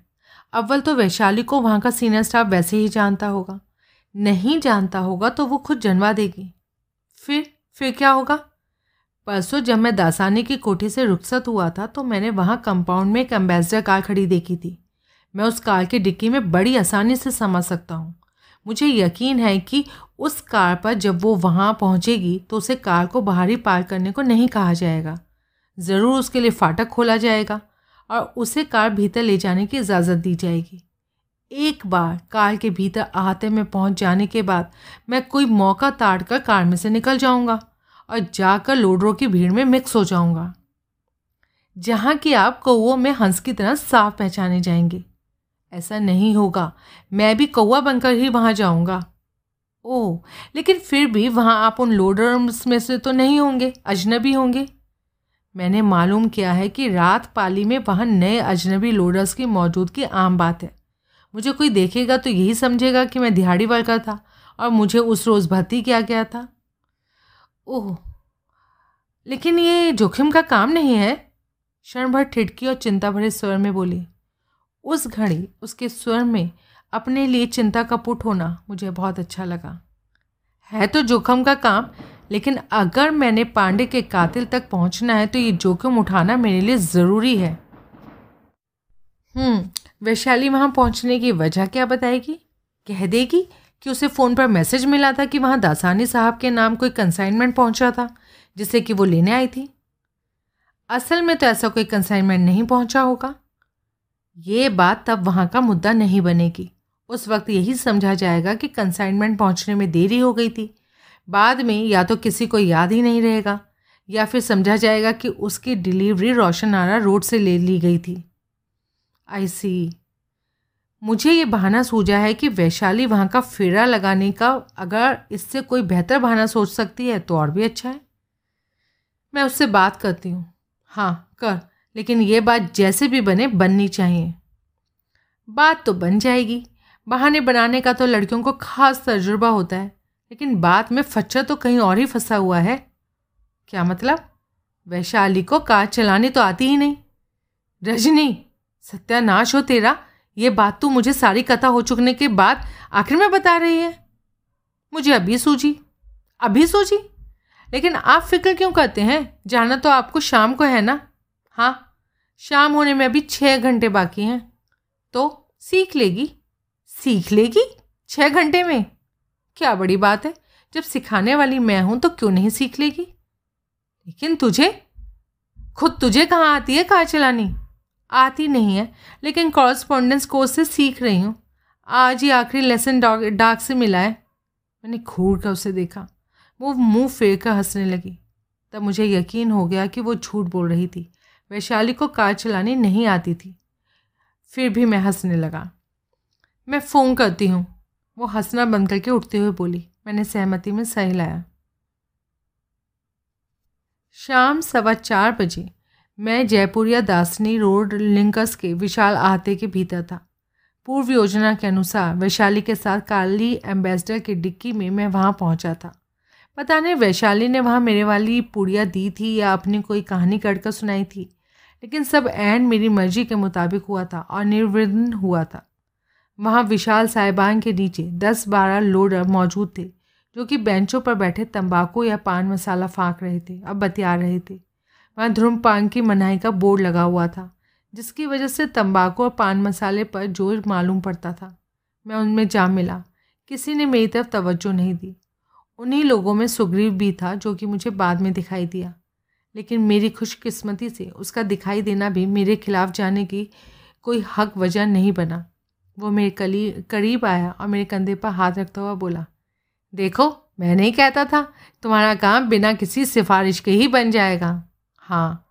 Speaker 1: अव्वल तो वैशाली को वहाँ का सीनियर स्टाफ वैसे ही जानता होगा। नहीं जानता होगा तो वो खुद जनवा देगी। फिर फिर क्या होगा? परसों जब मैं दासानी की कोठी से रुखसत हुआ था तो मैंने वहाँ कंपाउंड में एक एम्बेसडर कार खड़ी देखी थी। मैं उस कार की डिक्की में बड़ी आसानी से समझ सकता हूँ। मुझे यकीन है कि उस कार पर जब वो वहाँ पहुँचेगी तो उसे कार को बाहर ही पार्क करने को नहीं कहा जाएगा। ज़रूर उसके लिए फाटक खोला जाएगा और उसे कार भीतर ले जाने की इजाज़त दी जाएगी। एक बार कार के भीतर आते में पहुँच जाने के बाद मैं कोई मौका ताड़ कर कार में से निकल जाऊँगा और जाकर लोडरों की भीड़ में मिक्स हो जाऊँगा। जहाँ कि आप कौओं में हंस की तरह साफ़ पहचाने जाएँगे। ऐसा नहीं होगा। मैं भी कौआ बनकर ही वहाँ जाऊँगा। ओह, लेकिन फिर भी वहाँ आप उन लोडर्स में से तो नहीं होंगे, अजनबी होंगे? मैंने मालूम किया है कि रात पाली में वहाँ नए अजनबी लोडर्स की मौजूदगी आम बात है। मुझे कोई देखेगा तो यही समझेगा कि मैं दिहाड़ी वर्कर था और मुझे उस रोज़ भर्ती किया गया था। ओह, लेकिन ये जोखिम का काम नहीं है? क्षण भर ठिटकी और चिंता भरे स्वर में बोली। उस घड़ी, उसके स्वर में अपने लिए चिंता का पुट होना मुझे बहुत अच्छा लगा। है तो जोखम का काम, लेकिन अगर मैंने पांडे के कातिल तक पहुँचना है तो ये जोखिम उठाना मेरे लिए ज़रूरी है। हम्म वैशाली वहाँ पहुँचने की वजह क्या बताएगी? कह देगी कि उसे फ़ोन पर मैसेज मिला था कि वहाँ दासानी साहब के नाम कोई कंसाइनमेंट पहुँचा था जिसे कि वो लेने आई थी। असल में तो ऐसा कोई कंसाइनमेंट नहीं पहुँचा होगा। ये बात तब वहाँ का मुद्दा नहीं बनेगी। उस वक्त यही समझा जाएगा कि कंसाइनमेंट पहुँचने में देरी हो गई थी। बाद में या तो किसी को याद ही नहीं रहेगा, या फिर समझा जाएगा कि उसकी डिलीवरी रोशन आरा रोड से ले ली गई थी। आई सी मुझे ये बहाना सूझा है कि वैशाली वहाँ का फेरा लगाने का अगर इससे कोई बेहतर बहाना सोच सकती है तो और भी अच्छा है। मैं उससे बात करती हूँ। हाँ कर, लेकिन ये बात जैसे भी बने बननी चाहिए। बात तो बन जाएगी। बहाने बनाने का तो लड़कियों को खास तजुर्बा होता है। लेकिन बात में फच्चा तो कहीं और ही फंसा हुआ है। क्या मतलब? वैशाली को कार चलानी तो आती ही नहीं। रजनी, सत्यानाश हो तेरा। ये बात तो मुझे सारी कथा हो चुकने के बाद आखिर में बता रही है। मुझे अभी सूझी। अभी सूझी? लेकिन आप फ़िक्र क्यों करते हैं? जाना तो आपको शाम को है ना? हाँ शाम होने में अभी छः घंटे बाकी हैं। तो सीख लेगी। सीख लेगी छः घंटे में? क्या बड़ी बात है, जब सिखाने वाली मैं हूँ तो क्यों नहीं सीख लेगी? लेकिन तुझे, खुद तुझे कहाँ आती है कार चलानी? आती नहीं है, लेकिन कॉरस्पॉन्डेंस कोर्स से सीख रही हूँ। आज ही आखिरी लेसन डाक से मिला है। मैंने घूर कर उसे देखा। वो मुँह फेर कर हंसने लगी। तब मुझे यकीन हो गया कि वो झूठ बोल रही थी। वैशाली को कार चलानी नहीं आती थी। फिर भी मैं हंसने लगा। मैं फ़ोन करती हूँ। वो हंसना बंद करके उठते हुए बोली, मैंने सहमति में सही लाया। शाम सवा चार बजे, मैं जयपुरिया दासनी रोड लिंकस के विशाल आहते के भीतर था। पूर्व योजना के अनुसार वैशाली के साथ काली एम्बेसडर की डिक्की में मैं वहाँ पहुँचा था। पता नहीं वैशाली ने वहाँ मेरे वाली पुड़िया दी थी या अपनी कोई कहानी कर सुनाई थी, लेकिन सब एंड मेरी मर्ज़ी के मुताबिक हुआ था और निर्विघ्न हुआ था। वहाँ विशाल साहिबान के नीचे दस बारह लोडर मौजूद थे, जो कि बेंचों पर बैठे तंबाकू या पान मसाला फाँक रहे थे, अब बतिया रहे थे। वहाँ धूम्रपान की मनाही का बोर्ड लगा हुआ था, जिसकी वजह से तंबाकू और पान मसाले पर ज़ोर मालूम पड़ता था। मैं उनमें जा मिला, किसी ने मेरी तरफ़ तवज्जो नहीं दी। उन्हीं लोगों में सुग्रीव भी था, जो कि मुझे बाद में दिखाई दिया। लेकिन मेरी खुशकिस्मती से उसका दिखाई देना भी मेरे खिलाफ जाने की कोई हक वजह नहीं बना। वो मेरे कली, करीब आया और मेरे कंधे पर हाथ रखता हुआ बोला, देखो, मैं नहीं कहता था, तुम्हारा काम बिना किसी सिफारिश के ही बन जाएगा। हाँ।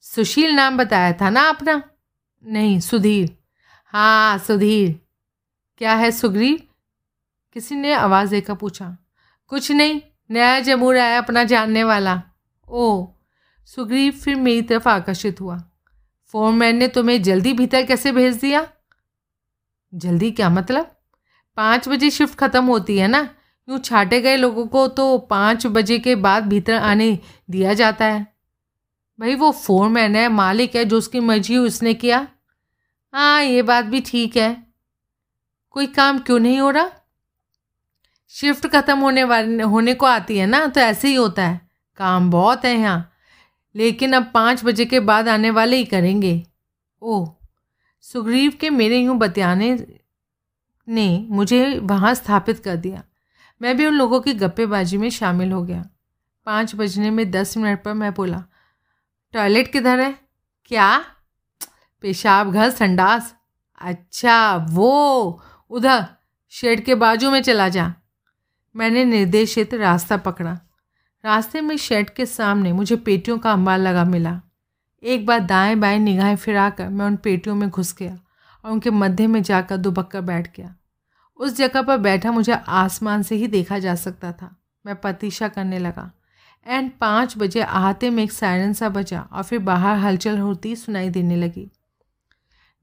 Speaker 1: सुशील नाम बताया था ना अपना नहीं, सुधीर। हाँ सुधीर। क्या है सुग्रीव? किसी ने आवाज़ देकर पूछा। कुछ नहीं, नया जमूर आया अपना जानने वाला। ओ। सुग्रीव फिर मेरी तरफ़ आकर्षित हुआ। फोरमैन ने तुम्हें जल्दी भीतर कैसे भेज दिया? जल्दी क्या मतलब? पाँच बजे शिफ्ट ख़त्म होती है ना? यूँ छाटे गए लोगों को तो पाँच बजे के बाद भीतर आने दिया जाता है। भाई वो फोरमैन है, मालिक है, जो उसकी मर्ज़ी उसने किया। हाँ ये बात भी ठीक है। कोई काम क्यों नहीं हो रहा? शिफ्ट ख़त्म होने वाले, होने को आती है ना तो ऐसे ही होता है। काम बहुत है यहाँ, लेकिन अब पाँच बजे के बाद आने वाले ही करेंगे। ओह। सुग्रीव के मेरे यूँ बतियाने ने मुझे वहाँ स्थापित कर दिया। मैं भी उन लोगों की गप्पेबाजी में शामिल हो गया। पाँच बजने में दस मिनट पर मैं बोला, टॉयलेट किधर है? क्या? पेशाब घर, संडास? अच्छा वो, उधर, शेड के बाजू में चला जा। मैंने निर्देशित रास्ता पकड़ा। रास्ते में शेड के सामने मुझे पेटियों का अंबार लगा मिला। एक बार दाएँ बाएँ निगाहें फिराकर मैं उन पेटियों में घुस गया और उनके मध्य में जाकर दुबक्का बैठ गया। उस जगह पर बैठा मुझे आसमान से ही देखा जा सकता था। मैं प्रतीक्षा करने लगा। एंड पाँच बजे आहते में एक सायरन सा बजा और फिर बाहर हलचल होती सुनाई देने लगी।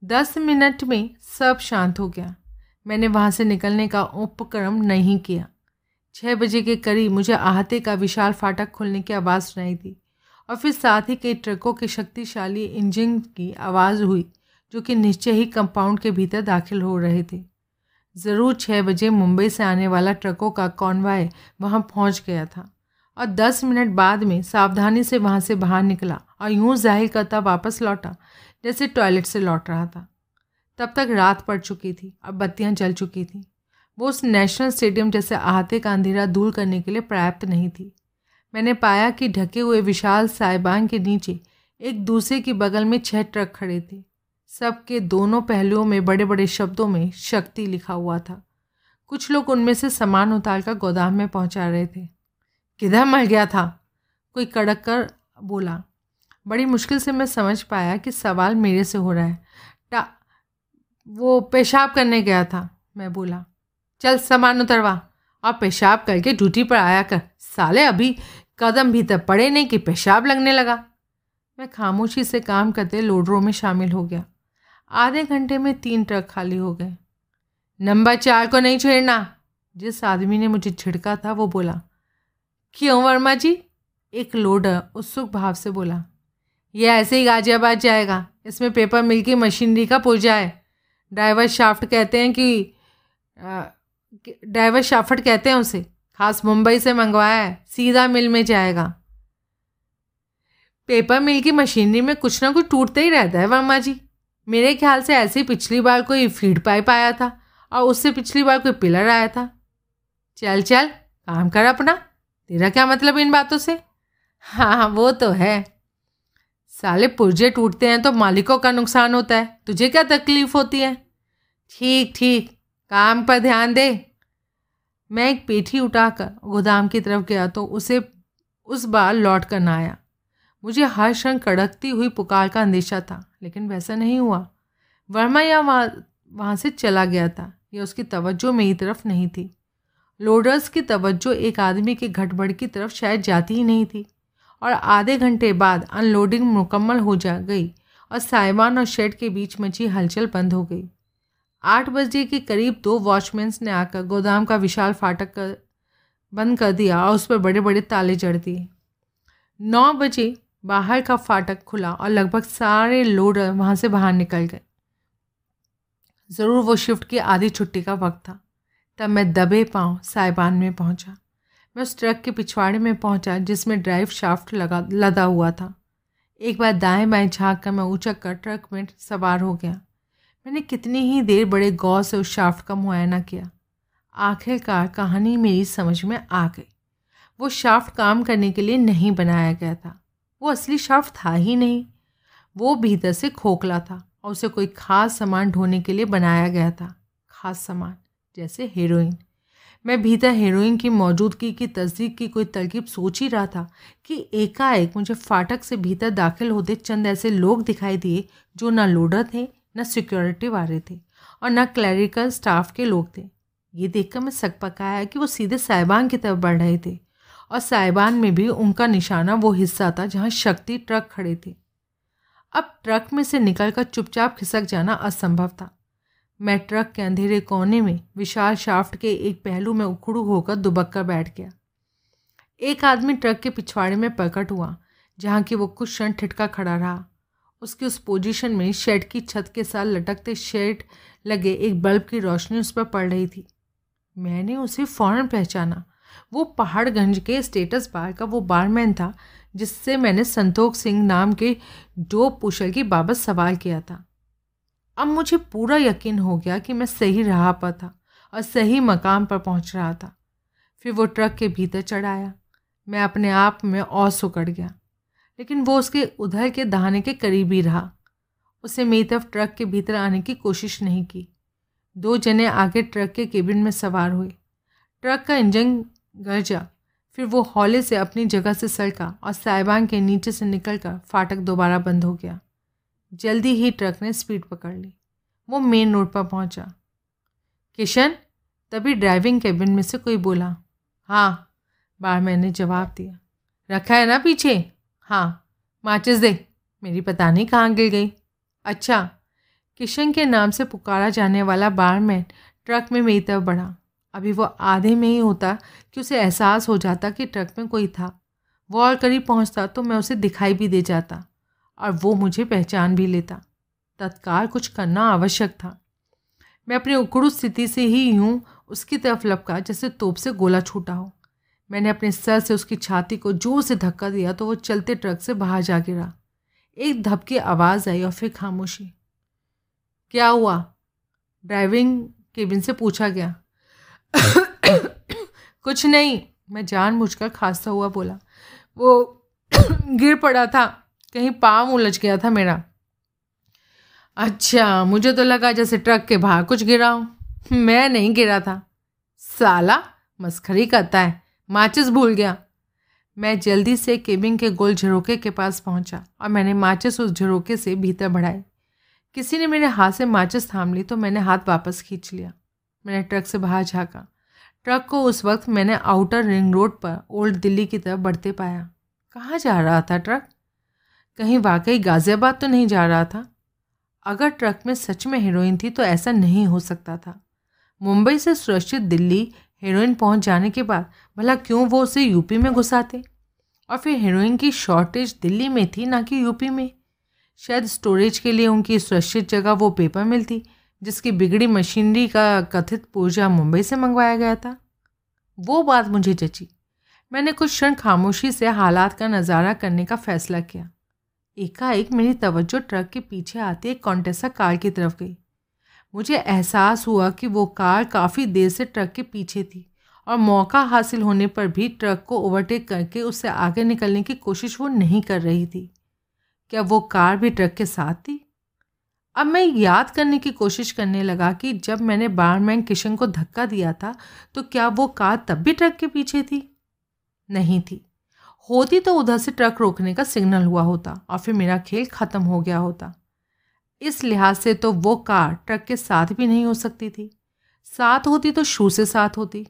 Speaker 1: दस मिनट में सब शांत हो गया। मैंने वहाँ से निकलने का उपक्रम नहीं किया। छः बजे के करीब मुझे आहते का विशाल फाटक खुलने की आवाज़ सुनाई दी। और फिर साथ ही कई ट्रकों के शक्तिशाली इंजन की आवाज़ हुई, जो कि निश्चय ही कंपाउंड के भीतर दाखिल हो रहे थे। ज़रूर छः बजे मुंबई से आने वाला ट्रकों का कॉन्वाय वहाँ पहुँच गया था और दस मिनट बाद में सावधानी से वहाँ से बाहर निकला और यूँ ज़ाहिर करता वापस लौटा, जैसे टॉयलेट से लौट रहा था। तब तक रात पड़ चुकी थी और बत्तियाँ जल चुकी थीं। वो उस नेशनल स्टेडियम जैसे आहते का अंधेरा दूर करने के लिए पर्याप्त नहीं थी। मैंने पाया कि ढके हुए विशाल साइबान के नीचे एक दूसरे के बगल में छह ट्रक खड़े थे। सबके दोनों पहलुओं में बड़े बड़े शब्दों में शक्ति लिखा हुआ था। कुछ लोग उनमें से सामान उतार कर गोदाम में पहुँचा रहे थे। किधर मर गया था? कोई कड़क कर बोला। बड़ी मुश्किल से मैं समझ पाया कि सवाल मेरे से हो रहा है। टा, वो पेशाब करने गया था, मैं बोला। चल सामान उतरवा। और पेशाब करके ड्यूटी पर आया कर। साले अभी कदम भीतर पड़े नहीं कि पेशाब लगने लगा। मैं खामोशी से काम करते लोडरों में शामिल हो गया। आधे घंटे में तीन ट्रक खाली हो गए। नंबर चार को नहीं छेड़ना। जिस आदमी ने मुझे छिड़का था वो बोला, क्यों वर्मा जी? एक लोडर उत्सुक भाव से बोला यह ऐसे ही गाजियाबाद जाएगा। इसमें पेपर मिल की मशीनरी का पुर्जा है। ड्राइवर शाफ्ट कहते हैं कि ड्राइवर शाफ्ट कहते हैं उसे। खास मुंबई से मंगवाया है, सीधा मिल में जाएगा। पेपर मिल की मशीनरी में कुछ ना कुछ टूटते ही रहता है वर्मा जी। मेरे ख्याल से ऐसे ही पिछली बार कोई फ़ीड पाइप आया था और उससे पिछली बार कोई पिलर आया था। चल चल, काम कर अपना। तेरा क्या मतलब इन बातों से? हाँ हाँ वो तो है। साले, पुर्जे टूटते हैं तो मालिकों का नुकसान होता है। तुझे क्या तकलीफ़ होती है? ठीक ठीक, काम पर ध्यान दे। मैं एक पेठी उठाकर गोदाम की तरफ़ गया तो उसे उस बार लौट कर ना आया। मुझे हर क्षण कड़कती हुई पुकार का अंदेशा था, लेकिन वैसा नहीं हुआ। वर्मा या वहाँ वहाँ से चला गया था, या उसकी तवज्जो मेरी तरफ़ नहीं थी। लोडर्स की तवज्जो एक आदमी के घटबड़ की तरफ़ शायद जाती ही नहीं थी, और आधे घंटे बाद अनलोडिंग मुकम्मल हो जा गई, और साइबान और शेड के बीच मची हलचल बंद हो गई। आठ बजे के करीब दो वॉचमैन्स ने आकर गोदाम का विशाल फाटक कर बंद कर दिया और उस पर बड़े बड़े ताले जड़ दिए। नौ बजे बाहर का फाटक खुला और लगभग सारे लोडर वहाँ से बाहर निकल गए। ज़रूर वो शिफ्ट की आधी छुट्टी का वक्त था। तब मैं दबे पाँव साइबान में पहुँचा। मैं उस ट्रक के पिछवाड़े में पहुँचा जिसमें ड्राइव शाफ्ट लगा, लदा हुआ था। एक बार दाएँ बाएँ झाँक कर मैं ऊँचक कर ट्रक में सवार हो गया। मैंने कितनी ही देर बड़े गौर से उस शाफ्ट का मुआयना किया। आखिरकार कहानी मेरी समझ में आ गई। वो शाफ्ट काम करने के लिए नहीं बनाया गया था। वो असली शाफ्ट था ही नहीं। वो भीतर से खोखला था और उसे कोई ख़ास सामान ढोने के लिए बनाया गया था। ख़ास सामान, जैसे हीरोइन मैं भीतर हीरोइन की मौजूदगी की तस्दीक की कोई तरकीब सोच ही रहा था कि एकाएक मुझे फाटक से भीतर दाखिल होते चंद ऐसे लोग दिखाई दिए जो ना लोडर थे न सिक्योरिटी वाले थे और न क्लैरिकल स्टाफ के लोग थे। ये देखकर मैं सक पकाया कि वो सीधे साहिबान की तरफ़ बढ़ रहे थे और साहिबान में भी उनका निशाना वो हिस्सा था जहाँ शक्ति ट्रक खड़े थे। अब ट्रक में से निकलकर चुपचाप खिसक जाना असंभव था। मैं ट्रक के अंधेरे कोने में विशाल शाफ्ट के एक पहलू में उखड़ू होकर दुबक कर बैठ गया। एक आदमी ट्रक के पिछवाड़े में प्रकट हुआ, जहाँ की वो कुछ क्षण ठिटका खड़ा रहा। उसकी उस पोजीशन में शेड की छत के साथ लटकते शेड लगे एक बल्ब की रोशनी उस पर पड़ रही थी। मैंने उसे फ़ौरन पहचाना। वो पहाड़गंज के स्टेटस बार का वो बारमैन था, जिससे मैंने संतोख सिंह नाम के डोप पुशल की बाबत सवाल किया था। अब मुझे पूरा यकीन हो गया कि मैं सही राह पर था और सही मकाम पर पहुँच रहा था। फिर वो ट्रक के भीतर चढ़ाया मैं अपने आप में और सुकड़ गया। लेकिन वो उसके उधर के दहाने के करीब ही रहा। उसे मेरी तरफ़ ट्रक के भीतर आने की कोशिश नहीं की। दो जने आगे ट्रक के केबिन में सवार हुए। ट्रक का इंजन गरजा। फिर वो हौले से अपनी जगह से सड़का और साइबान के नीचे से निकलकर फाटक दोबारा बंद हो गया। जल्दी ही ट्रक ने स्पीड पकड़ ली। वो मेन रोड पर पहुँचा। किशन, तभी ड्राइविंग केबिन में से कोई बोला हाँ बार मैंने जवाब दिया। रखा है ना पीछे? हाँ माचिस दे। मेरी पता नहीं कहाँ गिर गई। अच्छा किशन के नाम से पुकारा जाने वाला बारमैन ट्रक में मेरी तरफ़ बढ़ा। अभी वो आधे में ही होता कि उसे एहसास हो जाता कि ट्रक में कोई था। वो और करीब पहुँचता तो मैं उसे दिखाई भी दे जाता और वो मुझे पहचान भी लेता। तत्काल कुछ करना आवश्यक था। मैं अपनी उकड़ू स्थिति से ही यूँ उसकी तरफ़ लपका, जैसे तोप से गोला छूटा हो। मैंने अपने सर से उसकी छाती को ज़ोर से धक्का दिया तो वो चलते ट्रक से बाहर जा गिरा। एक धपकी आवाज़ आई और फिर खामोशी। क्या हुआ? ड्राइविंग केबिन से पूछा गया। कुछ नहीं, मैं जान मुझकर खांसता हुआ बोला। वो गिर पड़ा था, कहीं पाँव उलझ गया था मेरा। अच्छा मुझे तो लगा जैसे ट्रक के बाहर कुछ गिरा हूँ। मैं नहीं गिरा था। साला मस्खरी करता है। माचिस भूल गया। मैं जल्दी से केबिन के गोल झरोके के पास पहुँचा और मैंने माचिस उस झरोके से भीतर बढ़ाई। किसी ने मेरे हाथ से माचिस थाम ली तो मैंने हाथ वापस खींच लिया। मैंने ट्रक से बाहर झाँका। ट्रक को उस वक्त मैंने आउटर रिंग रोड पर ओल्ड दिल्ली की तरफ़ बढ़ते पाया। कहाँ जा रहा था ट्रक? कहीं वाकई गाज़ियाबाद तो नहीं जा रहा था? अगर ट्रक में सच में हीरोइन थी तो ऐसा नहीं हो सकता था। मुंबई से सुरक्षित दिल्ली हीरोइन पहुँच जाने के बाद, भला क्यों वो उसे यूपी में घुसाते? और फिर हीरोइन की शॉर्टेज दिल्ली में थी ना कि यूपी में? शायद स्टोरेज के लिए उनकी सुरक्षित जगह वो पेपर मिलती, जिसकी बिगड़ी मशीनरी का कथित पूर्जा मुंबई से मंगवाया गया था। वो बात मुझे जची। मैंने कुछ क्षण खामोशी से हालात का नज़ारा करने का फैसला किया। एकाएक मेरी तवज्जो ट्रक के पीछे आती एक कॉन्टेसा कार की तरफ़ गई। मुझे एहसास हुआ कि वो कार काफ़ी देर से ट्रक के पीछे थी और मौका हासिल होने पर भी ट्रक को ओवरटेक करके उससे आगे निकलने की कोशिश वो नहीं कर रही थी। क्या वो कार भी ट्रक के साथ थी? अब मैं याद करने की कोशिश करने लगा कि जब मैंने बारमैन किशन को धक्का दिया था तो क्या वो कार तब भी ट्रक के पीछे थी? नहीं थी। होती तो उधर से ट्रक रोकने का सिग्नल हुआ होता और फिर मेरा खेल ख़त्म हो गया होता। इस लिहाज से तो वो कार ट्रक के साथ भी नहीं हो सकती थी। साथ होती तो शू से साथ होती।